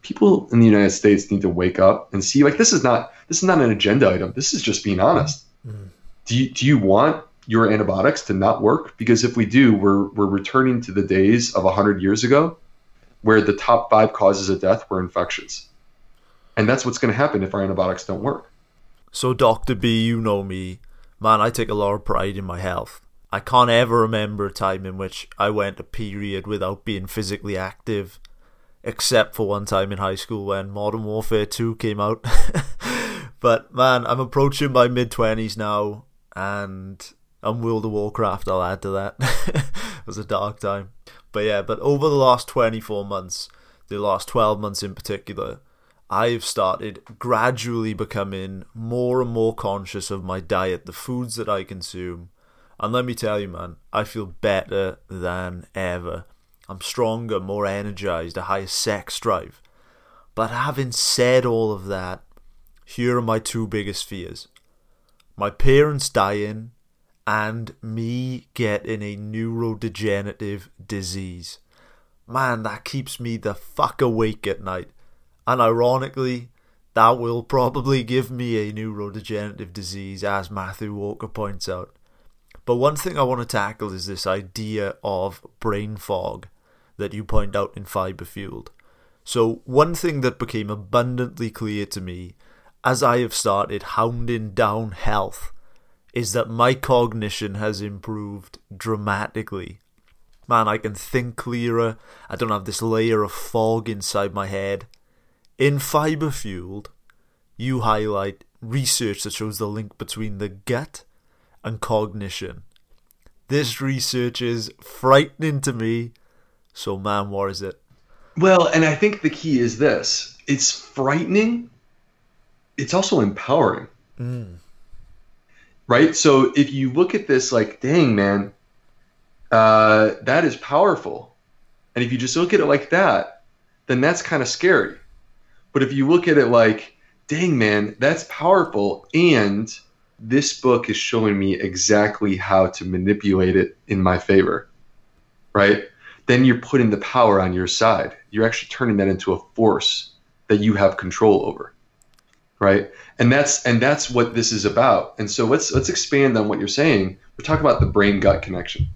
People in the United States need to wake up and see like this is not this is not an agenda item. This is just being honest. Mm. Do you do you want your antibiotics to not work? Because if we do, we're we're returning to the days of hundred years ago, where the top five causes of death were infections. And that's what's going to happen if our antibiotics don't work. So, Dr. B, you know me. Man, I take a lot of pride in my health. I can't ever remember a time in which I went a period without being physically active, except for one time in high school when Modern Warfare 2 came out. but man, I'm approaching my mid 20s now, and I'm World of Warcraft, I'll add to that. it was a dark time. But yeah, but over the last 24 months, the last 12 months in particular, I've started gradually becoming more and more conscious of my diet, the foods that I consume. And let me tell you, man, I feel better than ever. I'm stronger, more energized, a higher sex drive. But having said all of that, here are my two biggest fears my parents dying and me getting a neurodegenerative disease. Man, that keeps me the fuck awake at night. And ironically, that will probably give me a neurodegenerative disease, as Matthew Walker points out. But one thing I want to tackle is this idea of brain fog that you point out in Fiber Fueled. So, one thing that became abundantly clear to me as I have started hounding down health is that my cognition has improved dramatically. Man, I can think clearer, I don't have this layer of fog inside my head. In Fiber Fueled, you highlight research that shows the link between the gut and cognition. This research is frightening to me. So, man, what is it? Well, and I think the key is this it's frightening, it's also empowering. Mm. Right? So if you look at this like, dang, man, uh, that is powerful. And if you just look at it like that, then that's kind of scary. But if you look at it like, dang, man, that's powerful. And this book is showing me exactly how to manipulate it in my favor. Right? Then you're putting the power on your side. You're actually turning that into a force that you have control over right? And that's and that's what this is about. And so let's let's expand on what you're saying. We're talking about the brain gut connection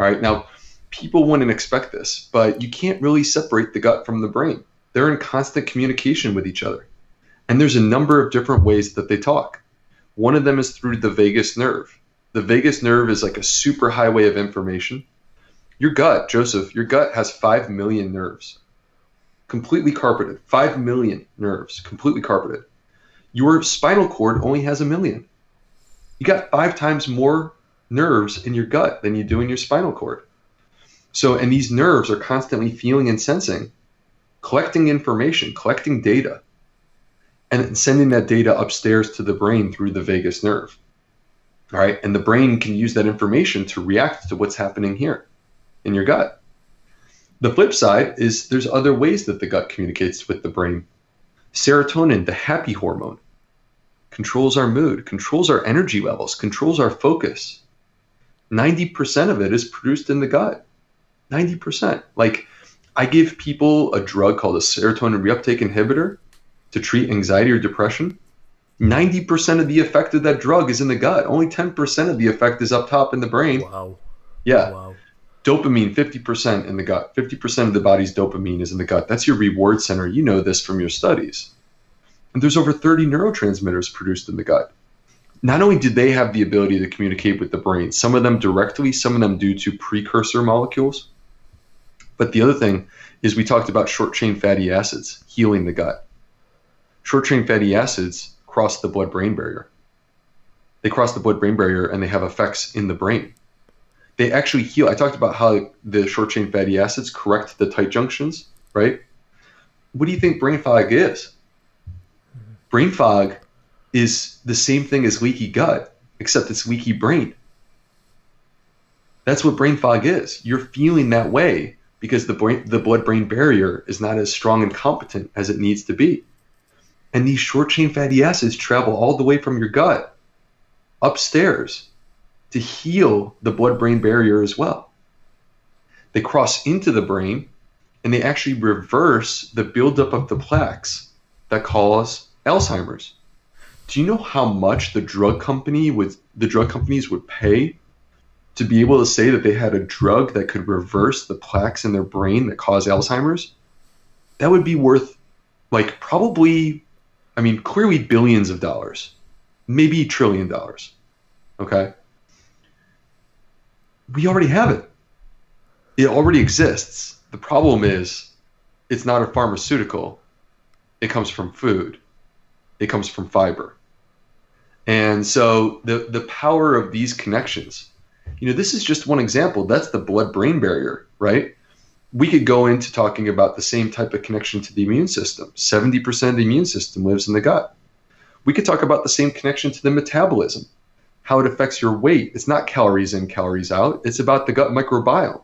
all right? Now people wouldn't expect this but you can't really separate the gut from the brain. They're in constant communication with each other. And there's a number of different ways that they talk. One of them is through the vagus nerve. The vagus nerve is like a super highway of information. Your gut joseph your gut has 5 million nerves. Completely carpeted. 5 million nerves. Completely carpeted your spinal cord only has a million. You got five times more nerves in your gut than you do in your spinal cord. So, and these nerves are constantly feeling and sensing, collecting information, collecting data, and sending that data upstairs to the brain through the vagus nerve. All right. And the brain can use that information to react to what's happening here in your gut. The flip side is there's other ways that the gut communicates with the brain. Serotonin, the happy hormone, controls our mood, controls our energy levels, controls our focus. 90% of it is produced in the gut. 90%. Like, I give people a drug called a serotonin reuptake inhibitor to treat anxiety or depression. 90% of the effect of that drug is in the gut. Only 10% of the effect is up top in the brain. Wow. Yeah. Wow. Dopamine, 50% in the gut. 50% of the body's dopamine is in the gut. That's your reward center. You know this from your studies. And there's over 30 neurotransmitters produced in the gut. Not only did they have the ability to communicate with the brain, some of them directly, some of them due to precursor molecules. But the other thing is we talked about short chain fatty acids healing the gut. Short chain fatty acids cross the blood brain barrier. They cross the blood brain barrier and they have effects in the brain they actually heal. I talked about how the short chain fatty acids correct the tight junctions, right? What do you think brain fog is? Brain fog is the same thing as leaky gut, except it's leaky brain. That's what brain fog is. You're feeling that way because the brain, the blood brain barrier is not as strong and competent as it needs to be. And these short chain fatty acids travel all the way from your gut upstairs to heal the blood brain barrier as well. They cross into the brain and they actually reverse the buildup of the plaques that cause Alzheimer's. Do you know how much the drug company would the drug companies would pay to be able to say that they had a drug that could reverse the plaques in their brain that cause Alzheimer's? That would be worth like probably I mean clearly billions of dollars, maybe trillion dollars. Okay? We already have it. It already exists. The problem is it's not a pharmaceutical. It comes from food. It comes from fiber. And so the the power of these connections. You know, this is just one example. That's the blood brain barrier, right? We could go into talking about the same type of connection to the immune system. 70% of the immune system lives in the gut. We could talk about the same connection to the metabolism how it affects your weight. It's not calories in, calories out. It's about the gut microbiome.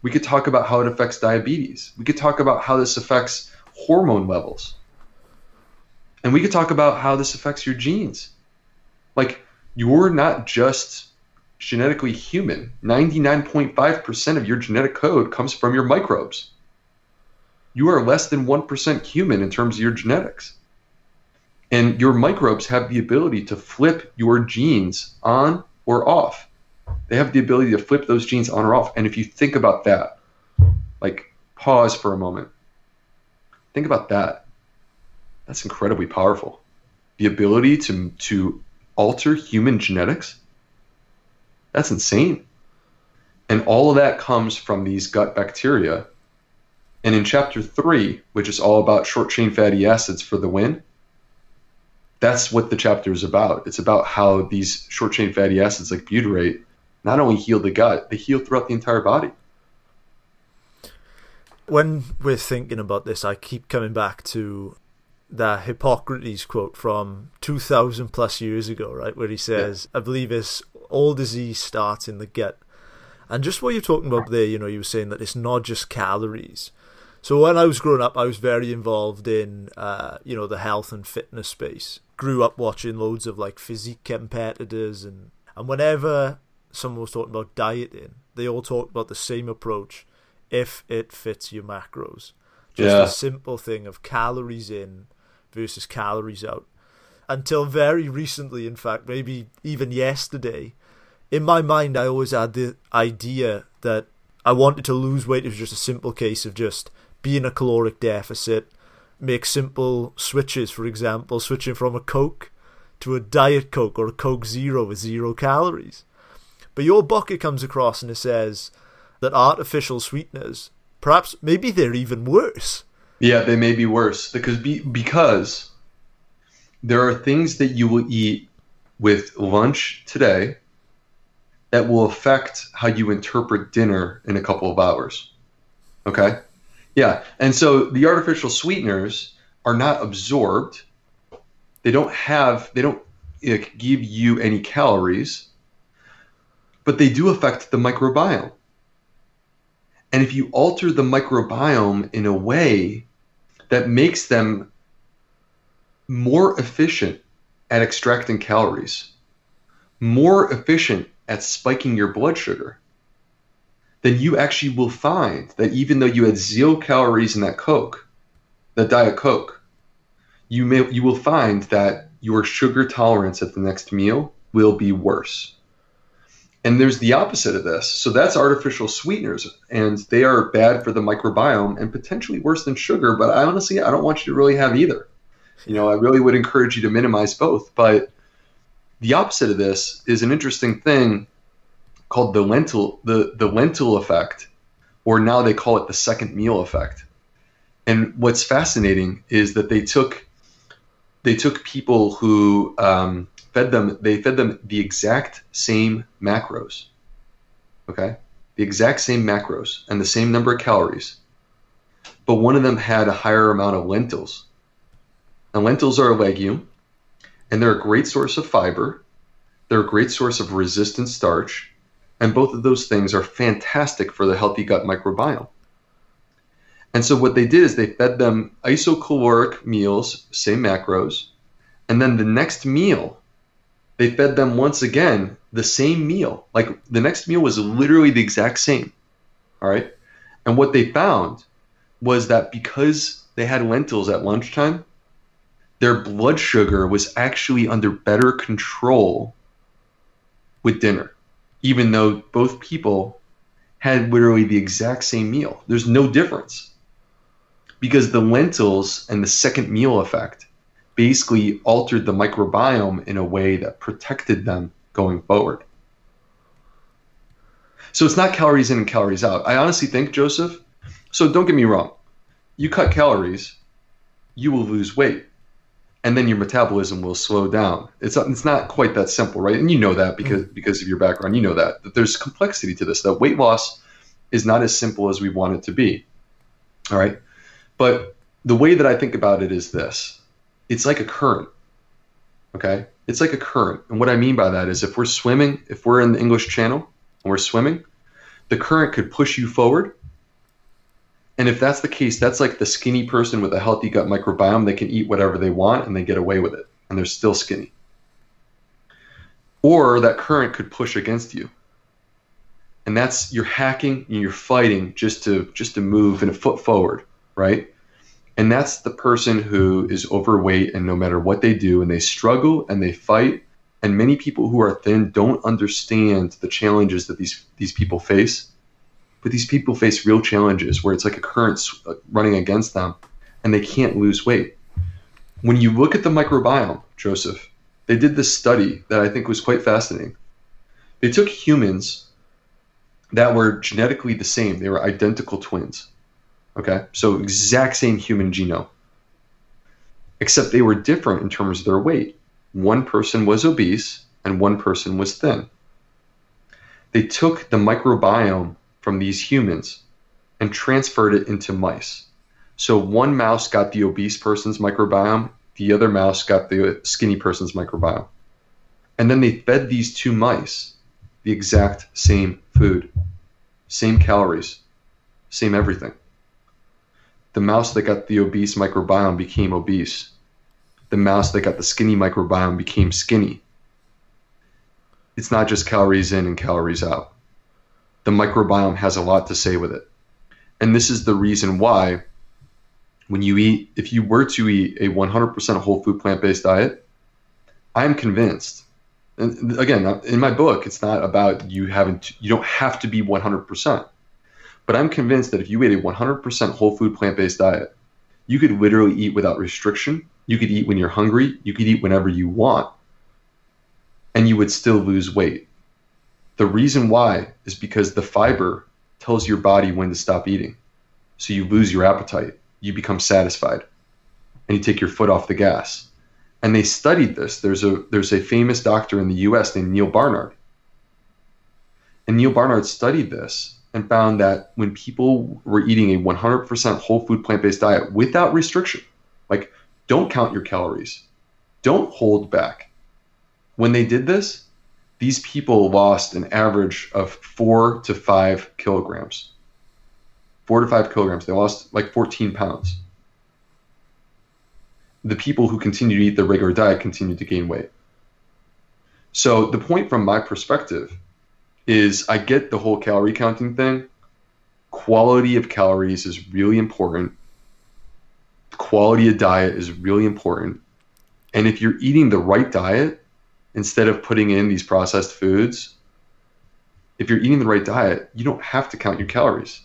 We could talk about how it affects diabetes. We could talk about how this affects hormone levels. And we could talk about how this affects your genes. Like, you're not just genetically human. 99.5% of your genetic code comes from your microbes. You are less than 1% human in terms of your genetics. And your microbes have the ability to flip your genes on or off. They have the ability to flip those genes on or off. And if you think about that, like pause for a moment, think about that. That's incredibly powerful. The ability to, to alter human genetics, that's insane. And all of that comes from these gut bacteria. And in chapter three, which is all about short chain fatty acids for the win, that's what the chapter is about. It's about how these short chain fatty acids like butyrate not only heal the gut, they heal throughout the entire body. When we're thinking about this, I keep coming back to the Hippocrates quote from 2000 plus years ago, right? Where he says, yeah. I believe it's all disease starts in the gut. And just what you're talking about there, you know, you were saying that it's not just calories. So when I was growing up, I was very involved in, uh, you know, the health and fitness space. Grew up watching loads of like physique competitors, and and whenever someone was talking about dieting, they all talked about the same approach if it fits your macros. Just yeah. a simple thing of calories in versus calories out. Until very recently, in fact, maybe even yesterday, in my mind, I always had the idea that I wanted to lose weight. It was just a simple case of just being a caloric deficit, make simple switches, for example, switching from a Coke to a Diet Coke or a Coke Zero with zero calories. But your bucket comes across and it says that artificial sweeteners, perhaps, maybe they're even worse. Yeah, they may be worse because be, because there are things that you will eat with lunch today that will affect how you interpret dinner in a couple of hours. Okay? Yeah. And so the artificial sweeteners are not absorbed. They don't have, they don't give you any calories, but they do affect the microbiome. And if you alter the microbiome in a way that makes them more efficient at extracting calories, more efficient at spiking your blood sugar, then you actually will find that even though you had zero calories in that Coke, that Diet Coke, you may you will find that your sugar tolerance at the next meal will be worse. And there's the opposite of this. So that's artificial sweeteners, and they are bad for the microbiome and potentially worse than sugar. But I honestly, I don't want you to really have either. You know, I really would encourage you to minimize both. But the opposite of this is an interesting thing called the lentil the the lentil effect, or now they call it the second meal effect. And what's fascinating is that they took they took people who um, fed them they fed them the exact same macros, okay, the exact same macros and the same number of calories, but one of them had a higher amount of lentils. Now lentils are a legume, and they're a great source of fiber. They're a great source of resistant starch, and both of those things are fantastic for the healthy gut microbiome. And so what they did is they fed them isocaloric meals, same macros, and then the next meal, they fed them once again the same meal. Like the next meal was literally the exact same. All right. And what they found was that because they had lentils at lunchtime, their blood sugar was actually under better control with dinner even though both people had literally the exact same meal. There's no difference because the lentils and the second meal effect basically altered the microbiome in a way that protected them going forward. So it's not calories in and calories out. I honestly think, Joseph, so don't get me wrong, you cut calories, you will lose weight and then your metabolism will slow down. It's it's not quite that simple, right? And you know that because mm-hmm. because of your background, you know that that there's complexity to this. That weight loss is not as simple as we want it to be. All right, but the way that I think about it is this: it's like a current. Okay, it's like a current, and what I mean by that is if we're swimming, if we're in the English Channel and we're swimming, the current could push you forward and if that's the case, that's like the skinny person with a healthy gut microbiome. They can eat whatever they want and they get away with it, and they're still skinny. Or that current could push against you. And that's you're hacking and you're fighting just to just to move in a foot forward, right? And that's the person who is overweight and no matter what they do and they struggle and they fight and many people who are thin don't understand the challenges that these these people face but these people face real challenges where it's like a current uh, running against them and they can't lose weight. When you look at the microbiome, Joseph, they did this study that I think was quite fascinating. They took humans that were genetically the same, they were identical twins. Okay, so exact same human genome, except they were different in terms of their weight. One person was obese and one person was thin. they took the microbiome from these humans and transferred it into mice. So one mouse got the obese person's microbiome, the other mouse got the skinny person's microbiome. And then they fed these two mice the exact same food, same calories, same everything. The mouse that got the obese microbiome became obese. The mouse that got the skinny microbiome became skinny. It's not just calories in and calories out. The microbiome has a lot to say with it. And this is the reason why when you eat, if you were to eat a 100% whole food plant based diet, I'm convinced. And again, in my book, it's not about you having you don't have to be 100%. But I'm convinced that if you ate a 100% whole food plant based diet, you could literally eat without restriction. You could eat when you're hungry. You could eat whenever you want. And you would still lose weight. The reason why is because the fiber tells your body when to stop eating. So you lose your appetite you become satisfied and you take your foot off the gas. And they studied this. There's a there's a famous doctor in the US named Neil Barnard. And Neil Barnard studied this and found that when people were eating a 100% whole food plant-based diet without restriction, like don't count your calories, don't hold back. When they did this, these people lost an average of 4 to 5 kilograms four to five kilograms. They lost like 14 pounds. The people who continue to eat the regular diet continue to gain weight. So the point from my perspective is I get the whole calorie counting thing. Quality of calories is really important. Quality of diet is really important. And if you're eating the right diet, instead of putting in these processed foods, if you're eating the right diet, you don't have to count your calories.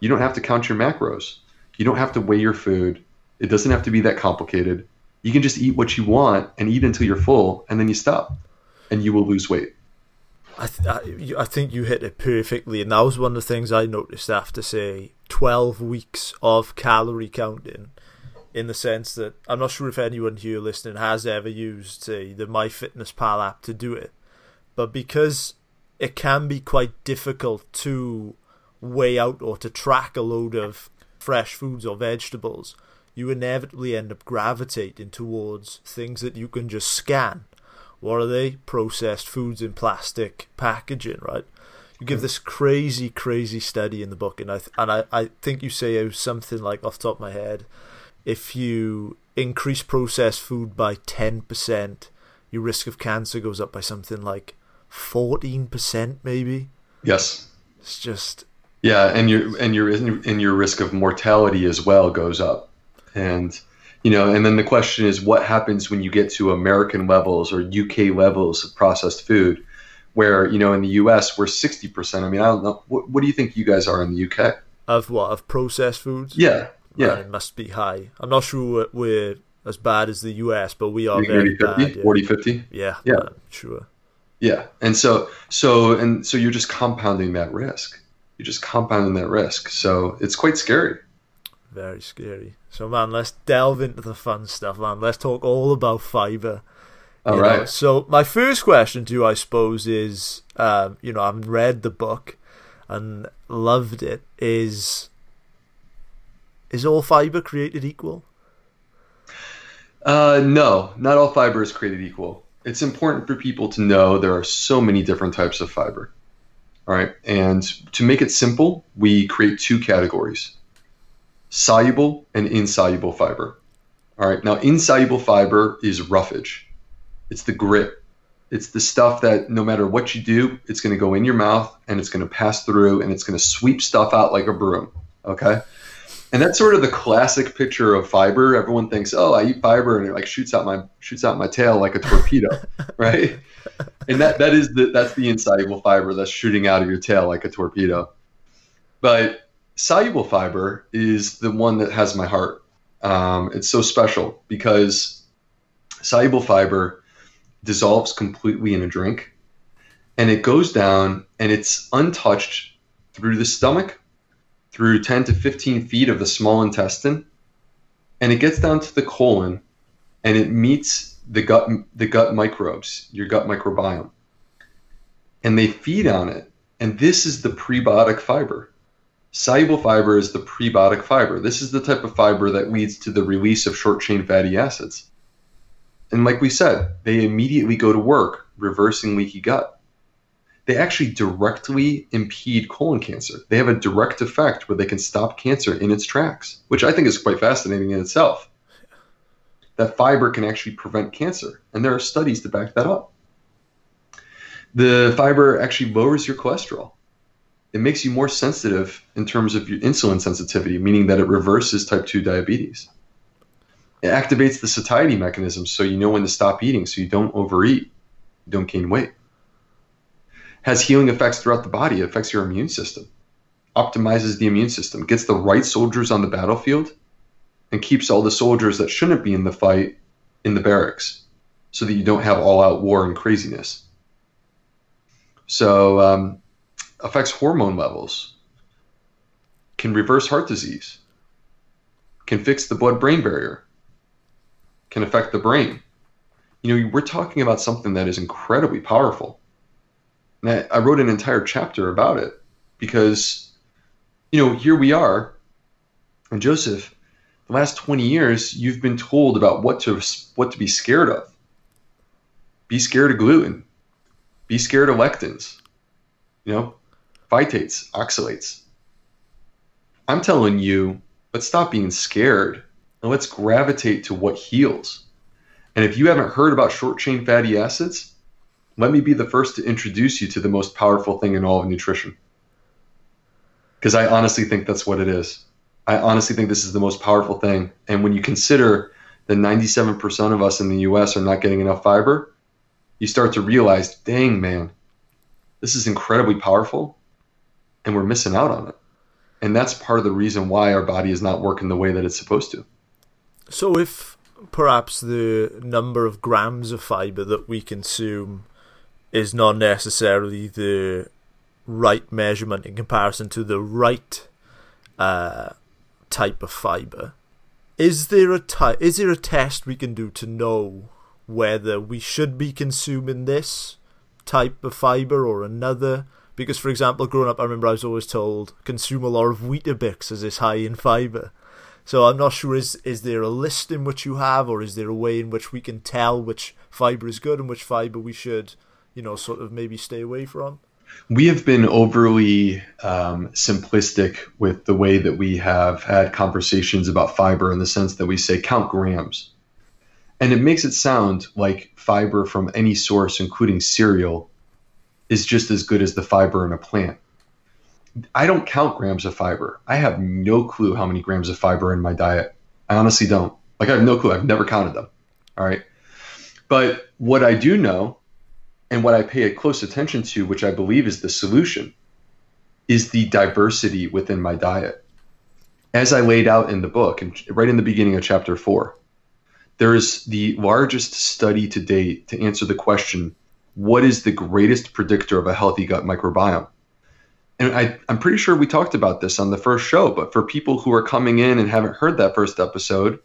You don't have to count your macros. You don't have to weigh your food. It doesn't have to be that complicated. You can just eat what you want and eat until you're full, and then you stop, and you will lose weight. I, th- I, think you hit it perfectly, and that was one of the things I noticed after say twelve weeks of calorie counting. In the sense that I'm not sure if anyone here listening has ever used say the MyFitnessPal app to do it, but because it can be quite difficult to weigh out or to track a load of fresh foods or vegetables, you inevitably end up gravitating towards things that you can just scan. What are they? Processed foods in plastic packaging, right? You give hmm. this crazy, crazy study in the book, and I th- and I, I think you say it was something like off the top of my head, if you increase processed food by ten percent, your risk of cancer goes up by something like fourteen percent, maybe. Yes. It's just yeah, and your and your and your risk of mortality as well goes up, and you know, and then the question is, what happens when you get to American levels or UK levels of processed food, where you know in the US we're sixty percent. I mean, I don't know. What, what do you think you guys are in the UK? Of what? Of processed foods? Yeah, yeah. Must be high. I'm not sure we're as bad as the US, but we are very 50, bad. Yeah. 40, 50? Yeah, yeah, man, sure. Yeah, and so so and so you're just compounding that risk you're just compounding that risk. So it's quite scary. Very scary. So man, let's delve into the fun stuff, man. Let's talk all about fiber. All right. Know? So my first question to you, I suppose, is um, you know I've read the book and loved it. Is is all fiber created equal? Uh, no, not all fiber is created equal. It's important for people to know there are so many different types of fiber. All right. And to make it simple, we create two categories soluble and insoluble fiber. All right. Now, insoluble fiber is roughage, it's the grit. It's the stuff that no matter what you do, it's going to go in your mouth and it's going to pass through and it's going to sweep stuff out like a broom. Okay. And that's sort of the classic picture of fiber. Everyone thinks, "Oh, I eat fiber," and it like shoots out my shoots out my tail like a torpedo, right? and that that is the that's the insoluble fiber that's shooting out of your tail like a torpedo. But soluble fiber is the one that has my heart. Um, it's so special because soluble fiber dissolves completely in a drink, and it goes down and it's untouched through the stomach, through 10 to 15 feet of the small intestine, and it gets down to the colon, and it meets the gut the gut microbes, your gut microbiome. and they feed on it. And this is the prebiotic fiber. Soluble fiber is the prebiotic fiber. This is the type of fiber that leads to the release of short chain fatty acids. And like we said, they immediately go to work reversing leaky gut. They actually directly impede colon cancer. They have a direct effect where they can stop cancer in its tracks, which I think is quite fascinating in itself. That fiber can actually prevent cancer, and there are studies to back that up. The fiber actually lowers your cholesterol. It makes you more sensitive in terms of your insulin sensitivity, meaning that it reverses type 2 diabetes. It activates the satiety mechanism so you know when to stop eating so you don't overeat, you don't gain weight. Has healing effects throughout the body, it affects your immune system, optimizes the immune system, gets the right soldiers on the battlefield, and keeps all the soldiers that shouldn't be in the fight in the barracks so that you don't have all out war and craziness. So, um, affects hormone levels, can reverse heart disease, can fix the blood brain barrier, can affect the brain. You know, we're talking about something that is incredibly powerful. And I, I wrote an entire chapter about it because, you know, here we are, and Joseph, the last 20 years, you've been told about what to what to be scared of. Be scared of gluten. Be scared of lectins. You know, phytates, oxalates. I'm telling you, let's stop being scared and let's gravitate to what heals. And if you haven't heard about short chain fatty acids, let me be the first to introduce you to the most powerful thing in all of nutrition. Because I honestly think that's what it is. I honestly think this is the most powerful thing. And when you consider that 97% of us in the US are not getting enough fiber, you start to realize, dang, man, this is incredibly powerful and we're missing out on it. And that's part of the reason why our body is not working the way that it's supposed to. So, if perhaps the number of grams of fiber that we consume is not necessarily the right measurement in comparison to the right uh, type of fiber, is there a ty- is there a test we can do to know whether we should be consuming this type of fiber or another? Because, for example, growing up, I remember I was always told consume a lot of Weetabix as it's high in fiber. So I'm not sure is is there a list in which you have, or is there a way in which we can tell which fiber is good and which fiber we should, you know, sort of maybe stay away from? We have been overly um, simplistic with the way that we have had conversations about fiber in the sense that we say count grams. And it makes it sound like fiber from any source, including cereal, is just as good as the fiber in a plant. I don't count grams of fiber. I have no clue how many grams of fiber in my diet. I honestly don't. Like I have no clue. I've never counted them. All right. But what I do know and what I pay a close attention to, which I believe is the solution, is the diversity within my diet. As I laid out in the book, and right in the beginning of chapter four, there is the largest study to date to answer the question what is the greatest predictor of a healthy gut microbiome? And I, I'm pretty sure we talked about this on the first show, but for people who are coming in and haven't heard that first episode,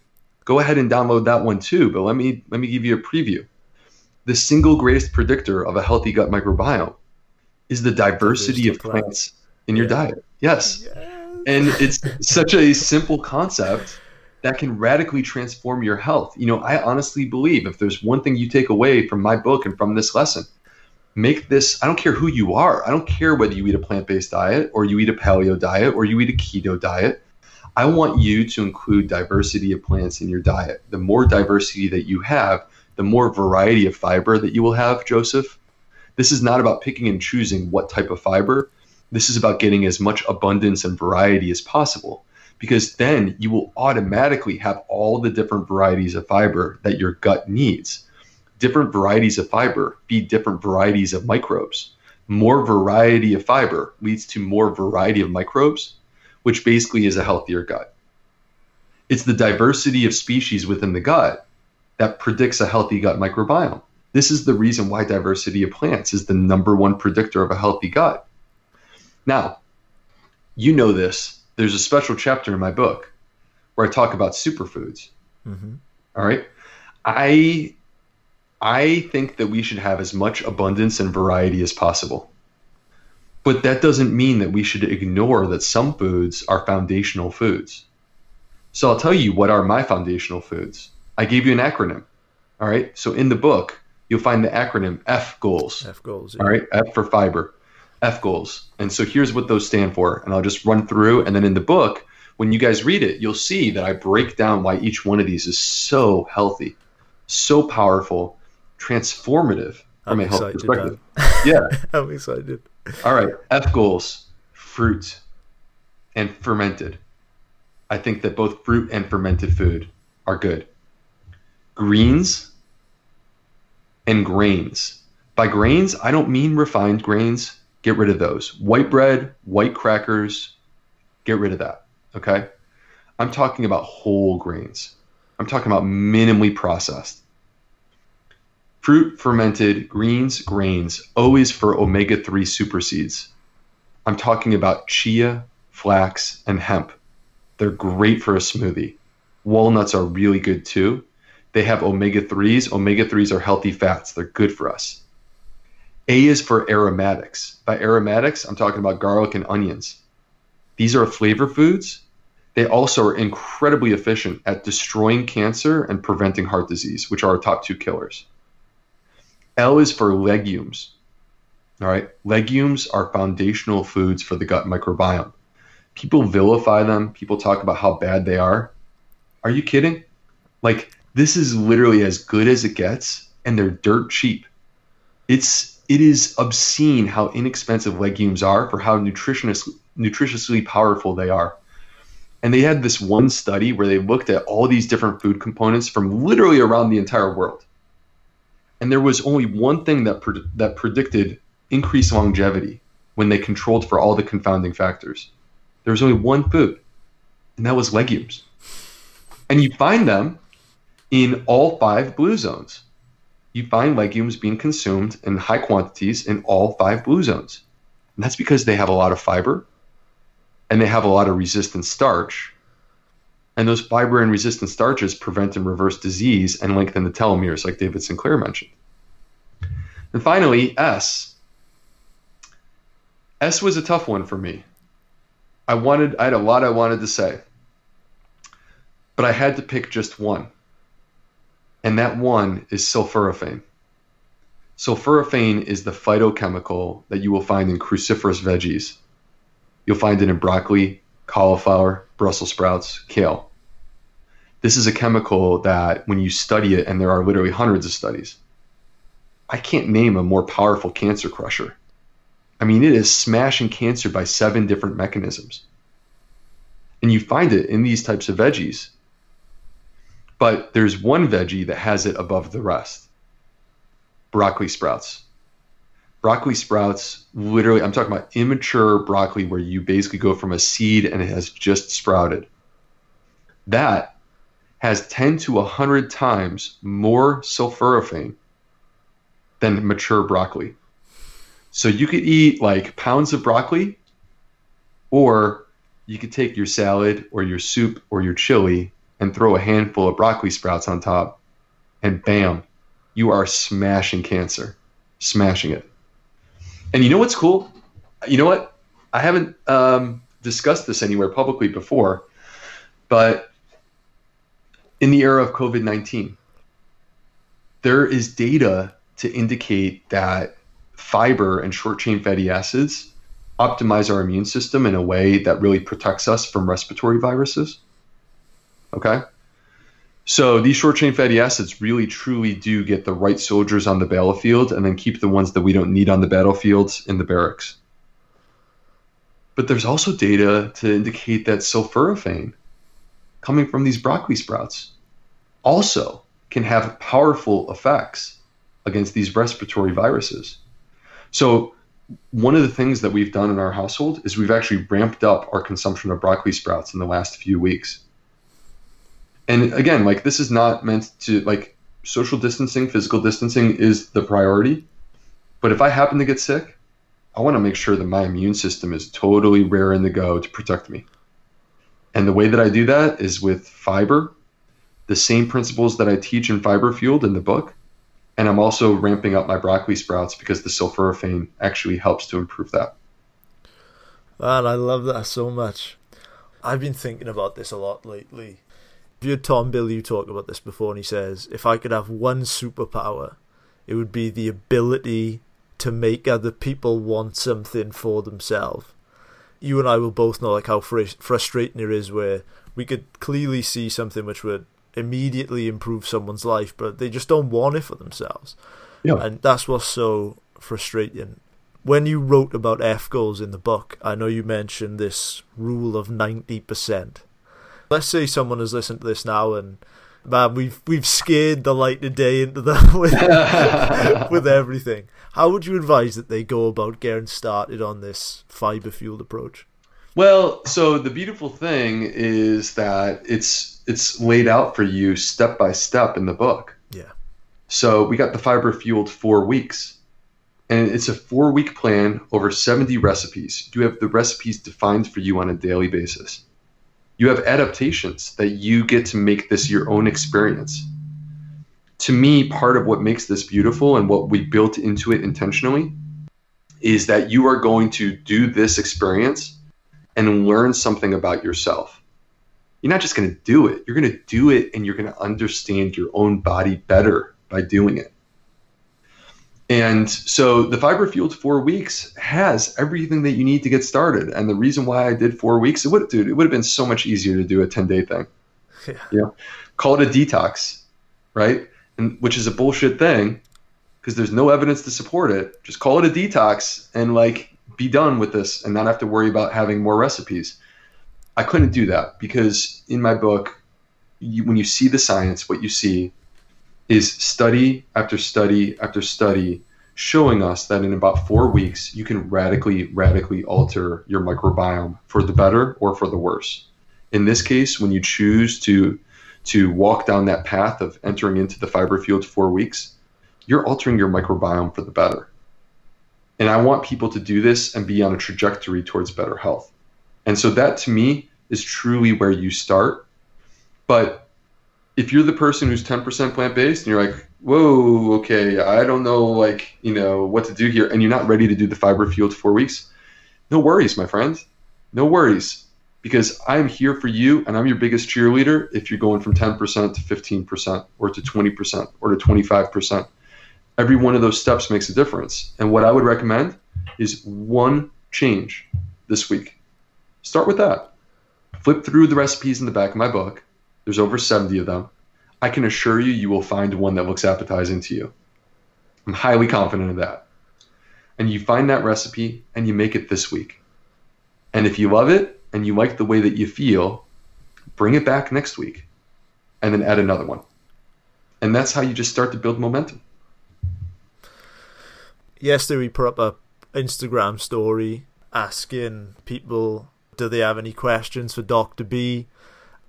go ahead and download that one too. But let me let me give you a preview. The single greatest predictor of a healthy gut microbiome is the diversity of plants in your diet. Yes. And it's such a simple concept that can radically transform your health. You know, I honestly believe if there's one thing you take away from my book and from this lesson, make this I don't care who you are. I don't care whether you eat a plant-based diet or you eat a paleo diet or you eat a keto diet. I want you to include diversity of plants in your diet. The more diversity that you have, the more variety of fiber that you will have, Joseph. This is not about picking and choosing what type of fiber. This is about getting as much abundance and variety as possible because then you will automatically have all the different varieties of fiber that your gut needs. Different varieties of fiber feed different varieties of microbes. More variety of fiber leads to more variety of microbes, which basically is a healthier gut. It's the diversity of species within the gut that predicts a healthy gut microbiome. This is the reason why diversity of plants is the number one predictor of a healthy gut. Now, you know this there's a special chapter in my book where I talk about superfoods. Mm-hmm. All right. I I think that we should have as much abundance and variety as possible. But that doesn't mean that we should ignore that some foods are foundational foods. So I'll tell you what are my foundational foods. I gave you an acronym. All right. So in the book, you'll find the acronym F goals. F goals. All right. F for fiber. F goals. And so here's what those stand for. And I'll just run through. And then in the book, when you guys read it, you'll see that I break down why each one of these is so healthy, so powerful, transformative from I'm a health perspective. Yeah. I'm excited. All right. F goals fruit and fermented. I think that both fruit and fermented food are good. Greens and grains. By grains, I don't mean refined grains. Get rid of those. White bread, white crackers, get rid of that. Okay? I'm talking about whole grains. I'm talking about minimally processed. Fruit, fermented, greens, grains, always for omega 3 super seeds. I'm talking about chia, flax, and hemp. They're great for a smoothie. Walnuts are really good too. They have omega 3s. Omega 3s are healthy fats, they're good for us. A is for aromatics. By aromatics, I'm talking about garlic and onions. These are flavor foods. They also are incredibly efficient at destroying cancer and preventing heart disease, which are our top two killers. L is for legumes. All right, legumes are foundational foods for the gut microbiome. People vilify them, people talk about how bad they are. Are you kidding? Like, this is literally as good as it gets, and they're dirt cheap. It's it is obscene how inexpensive legumes are for how nutritionist, nutritiously powerful they are. And they had this one study where they looked at all these different food components from literally around the entire world. And there was only one thing that that predicted increased longevity when they controlled for all the confounding factors. There was only one food, and that was legumes. And you find them in all five blue zones. You find legumes being consumed in high quantities in all five blue zones. And that's because they have a lot of fiber and they have a lot of resistant starch. And those fiber and resistant starches prevent and reverse disease and lengthen the telomeres, like David Sinclair mentioned. And finally, S. S was a tough one for me. I wanted, I had a lot I wanted to say, but I had to pick just one. And that one is sulforaphane. Sulforaphane is the phytochemical that you will find in cruciferous veggies. You'll find it in broccoli, cauliflower, Brussels sprouts, kale. This is a chemical that, when you study it, and there are literally hundreds of studies, I can't name a more powerful cancer crusher. I mean, it is smashing cancer by seven different mechanisms. And you find it in these types of veggies. But there's one veggie that has it above the rest broccoli sprouts. Broccoli sprouts, literally, I'm talking about immature broccoli where you basically go from a seed and it has just sprouted. That has 10 to 100 times more sulforaphane than mature broccoli. So you could eat like pounds of broccoli, or you could take your salad or your soup or your chili and throw a handful of broccoli sprouts on top, and bam, you are smashing cancer, smashing it. And you know what's cool? You know what? I haven't um, discussed this anywhere publicly before, but in the era of COVID 19, there is data to indicate that fiber and short chain fatty acids optimize our immune system in a way that really protects us from respiratory viruses. Okay? So these short chain fatty acids really truly do get the right soldiers on the battlefield and then keep the ones that we don't need on the battlefields in the barracks. But there's also data to indicate that sulforaphane coming from these broccoli sprouts also can have powerful effects against these respiratory viruses. So one of the things that we've done in our household is we've actually ramped up our consumption of broccoli sprouts in the last few weeks. And again, like this is not meant to like social distancing, physical distancing is the priority. But if I happen to get sick, I want to make sure that my immune system is totally raring to go to protect me. And the way that I do that is with fiber, the same principles that I teach in Fiber Fueled in the book. And I'm also ramping up my broccoli sprouts because the sulforaphane actually helps to improve that. Man, I love that so much. I've been thinking about this a lot lately. You heard Tom Bilyeu talk about this before, and he says, if I could have one superpower, it would be the ability to make other people want something for themselves. You and I will both know like how fr- frustrating it is where we could clearly see something which would immediately improve someone's life, but they just don't want it for themselves. Yeah. And that's what's so frustrating. When you wrote about F goals in the book, I know you mentioned this rule of 90%. Let's say someone has listened to this now and man, we've we've scared the light of day into them with, with everything. How would you advise that they go about getting started on this fiber fueled approach? Well, so the beautiful thing is that it's it's laid out for you step by step in the book. Yeah. So we got the fiber fueled four weeks. And it's a four week plan over 70 recipes. You have the recipes defined for you on a daily basis. You have adaptations that you get to make this your own experience. To me, part of what makes this beautiful and what we built into it intentionally is that you are going to do this experience and learn something about yourself. You're not just going to do it, you're going to do it and you're going to understand your own body better by doing it. And so the fiber fueled four weeks has everything that you need to get started. And the reason why I did four weeks, it would, dude, it would have been so much easier to do a 10 day thing. Yeah. You know, call it a detox, right? And which is a bullshit thing because there's no evidence to support it. Just call it a detox and like be done with this and not have to worry about having more recipes. I couldn't do that because in my book, you, when you see the science, what you see is study after study after study showing us that in about four weeks you can radically, radically alter your microbiome for the better or for the worse. In this case, when you choose to to walk down that path of entering into the fiber fueled four weeks, you're altering your microbiome for the better. And I want people to do this and be on a trajectory towards better health. And so that to me is truly where you start. But if you're the person who's 10% plant based and you're like, whoa, okay, I don't know, like, you know, what to do here, and you're not ready to do the fiber fueled four weeks, no worries, my friend. No worries. Because I'm here for you and I'm your biggest cheerleader if you're going from 10% to 15% or to 20% or to 25%. Every one of those steps makes a difference. And what I would recommend is one change this week. Start with that. Flip through the recipes in the back of my book there's over 70 of them. I can assure you, you will find one that looks appetizing to you. I'm highly confident of that. And you find that recipe and you make it this week. And if you love it and you like the way that you feel, bring it back next week and then add another one. And that's how you just start to build momentum. Yesterday we put up a Instagram story asking people do they have any questions for Dr. B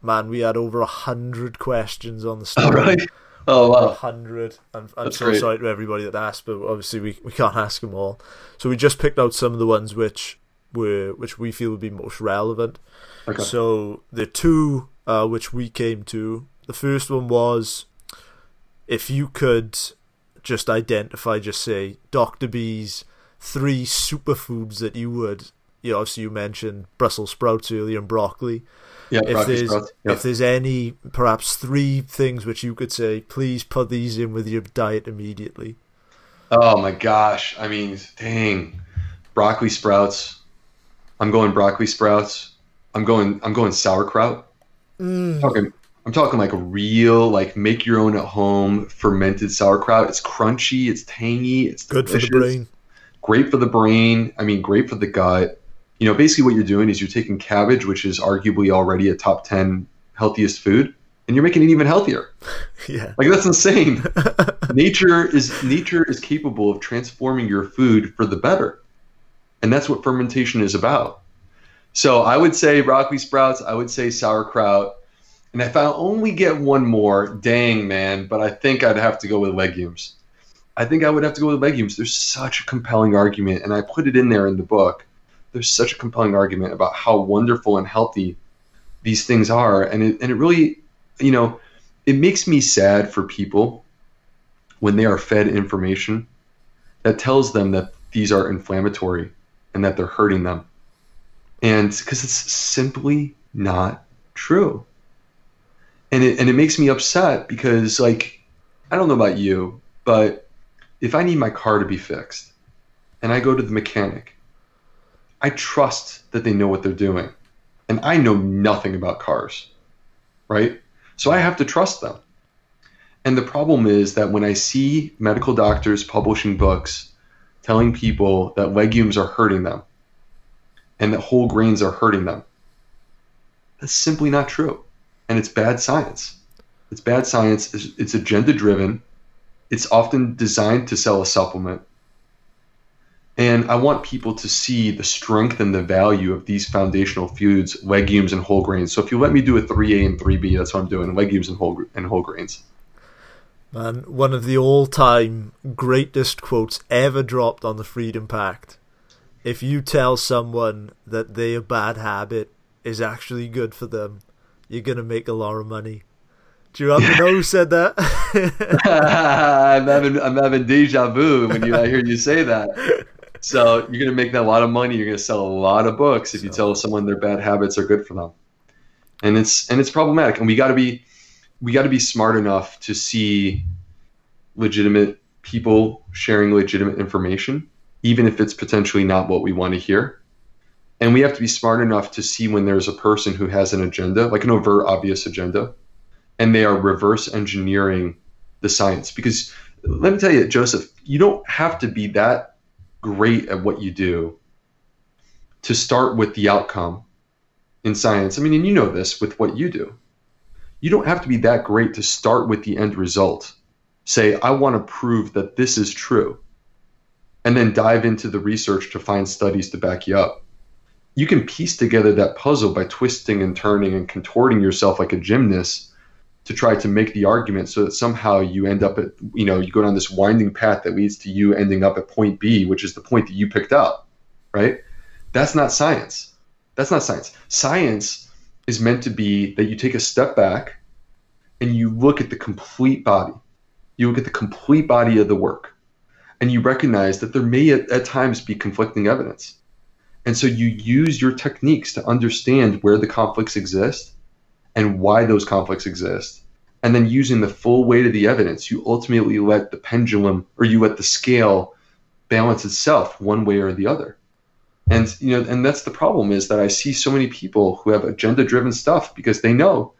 man, we had over a hundred questions on the story. All right. Oh wow, a hundred. I'm, I'm so great. sorry to everybody that asked, but obviously we, we can't ask them all. So we just picked out some of the ones which were which we feel would be most relevant. Okay. So the two uh, which we came to, the first one was if you could just identify, just say Doctor B's three superfoods that you would. You know, obviously you mentioned Brussels sprouts earlier and broccoli Yeah, if broccoli there's sprouts. Yeah. if there's any perhaps three things which you could say, please put these in with your diet immediately. Oh my gosh. I mean, dang. Broccoli sprouts. I'm going broccoli sprouts. I'm going I'm going sauerkraut. I'm talking I'm talking like a real like make your own at home fermented sauerkraut. It's crunchy, it's tangy, it's Good for the brain. Great for the brain. I mean, great for the gut. You know, basically what you're doing is you're taking cabbage, which is arguably already a top 10 healthiest food, and you're making it even healthier. Yeah. Like that's insane. nature is nature is capable of transforming your food for the better. And that's what fermentation is about. So I would say broccoli sprouts, I would say sauerkraut. And if I only get one more, dang man, but I think I'd have to go with legumes. I think I would have to go with legumes. There's such a compelling argument, and I put it in there in the book. There's such a compelling argument about how wonderful and healthy these things are. And it, and it really, you know, it makes me sad for people when they are fed information that tells them that these are inflammatory and that they're hurting them. and because it's simply not true. And it and it makes me upset because like I don't know about you, but if I need my car to be fixed and I go to the mechanic, I trust that they know what they're doing. And I know nothing about cars, right? So I have to trust them. And the problem is that when I see medical doctors publishing books telling people that legumes are hurting them and that whole grains are hurting them, that's simply not true. And it's bad science. It's bad science. It's, it's agenda driven. It's often designed to sell a supplement. And I want people to see the strength and the value of these foundational foods, legumes and whole grains. So if you let me do a 3A and 3B, that's what I'm doing, legumes and whole and whole grains. Man, one of the all-time greatest quotes ever dropped on the Freedom Pact. If you tell someone that their bad habit is actually good for them, you're gonna make a lot of money. Do you happen to know who said that? I'm having I'm having deja vu when you I hear you say that. So you're gonna make that a lot of money. You're gonna sell a lot of books if you tell someone their bad habits are good for them, and it's and it's problematic. And we got to be we got to be smart enough to see legitimate people sharing legitimate information, even if it's potentially not what we want to hear. And we have to be smart enough to see when there's a person who has an agenda, like an overt, obvious agenda, and they are reverse engineering the science. Because let me tell you, Joseph, you don't have to be that great at what you do to start with the outcome in science. I mean, and you know this with what you do. You don't have to be that great to start with the end result. Say, I want to prove that this is true, and then dive into the research to find studies to back you up. You can piece together that puzzle by twisting and turning and contorting yourself like a gymnast to try to make the argument so that somehow you end up at you know you go down this winding path that leads to you ending up at point B, which is the point that you picked up, right? That's not science. That's not science. Science is meant to be that you take a step back and you look at the complete body. You look at the complete body of the work and you recognize that there may at, at times be conflicting evidence. And so you use your techniques to understand where the conflicts exist and why those conflicts exist. And then using the full weight of the evidence, you ultimately let the pendulum or you let the scale balance itself one way or the other. And you know, and that's the problem is that I see so many people who have agenda driven stuff because they know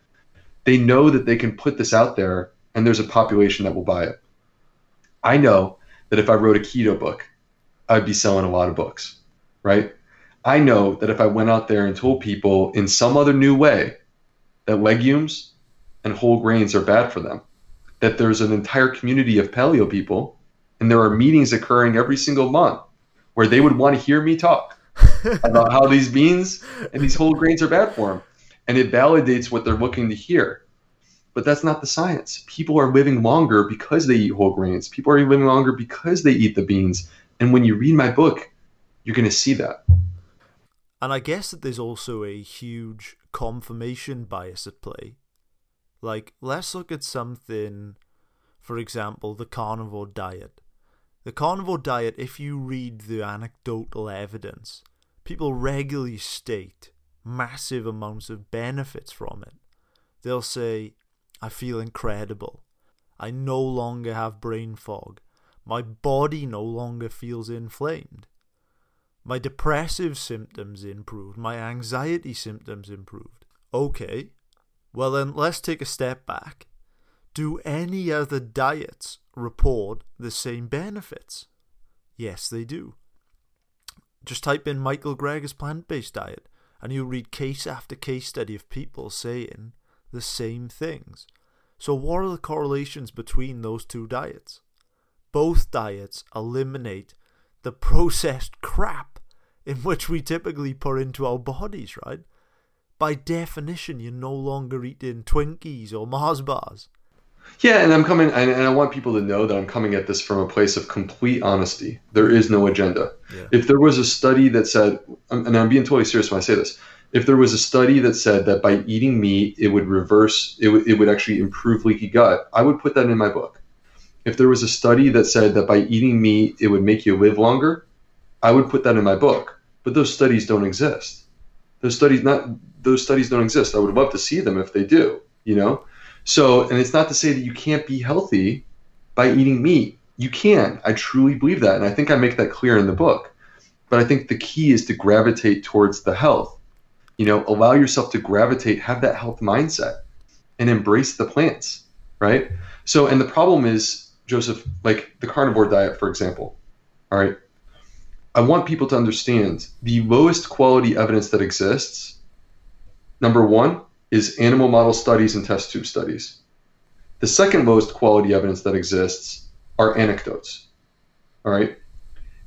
they know that they can put this out there and there's a population that will buy it. I know that if I wrote a keto book, I'd be selling a lot of books, right? I know that if I went out there and told people in some other new way that legumes and whole grains are bad for them, that there's an entire community of paleo people, and there are meetings occurring every single month where they would want to hear me talk about how these beans and these whole grains are bad for them. And it validates what they're looking to hear. But that's not the science. People are living longer because they eat whole grains. People are living longer because they eat the beans. And when you read my book, you're going to see that. And I guess that there's also a huge confirmation bias at play. Like, let's look at something, for example, the carnivore diet. The carnivore diet, if you read the anecdotal evidence, people regularly state massive amounts of benefits from it. They'll say, I feel incredible. I no longer have brain fog. My body no longer feels inflamed. My depressive symptoms improved. My anxiety symptoms improved. Okay, well then let's take a step back. Do any other diets report the same benefits? Yes, they do. Just type in Michael Greger's plant based diet and you'll read case after case study of people saying the same things. So, what are the correlations between those two diets? Both diets eliminate the processed crap in which we typically put into our bodies, right? By definition, you're no longer eating Twinkies or Mars bars. Yeah, and I'm coming, and, and I want people to know that I'm coming at this from a place of complete honesty. There is no agenda. Yeah. If there was a study that said, and I'm being totally serious when I say this, if there was a study that said that by eating meat it would reverse, it would, it would actually improve leaky gut, I would put that in my book. If there was a study that said that by eating meat it would make you live longer, I would put that in my book. But those studies don't exist. Those studies not those studies don't exist. I would love to see them if they do, you know? So, and it's not to say that you can't be healthy by eating meat. You can. I truly believe that. And I think I make that clear in the book. But I think the key is to gravitate towards the health. You know, allow yourself to gravitate, have that health mindset and embrace the plants, right? So, and the problem is, Joseph, like the carnivore diet, for example, all right? I want people to understand the lowest quality evidence that exists. Number one is animal model studies and test tube studies. The second lowest quality evidence that exists are anecdotes. All right.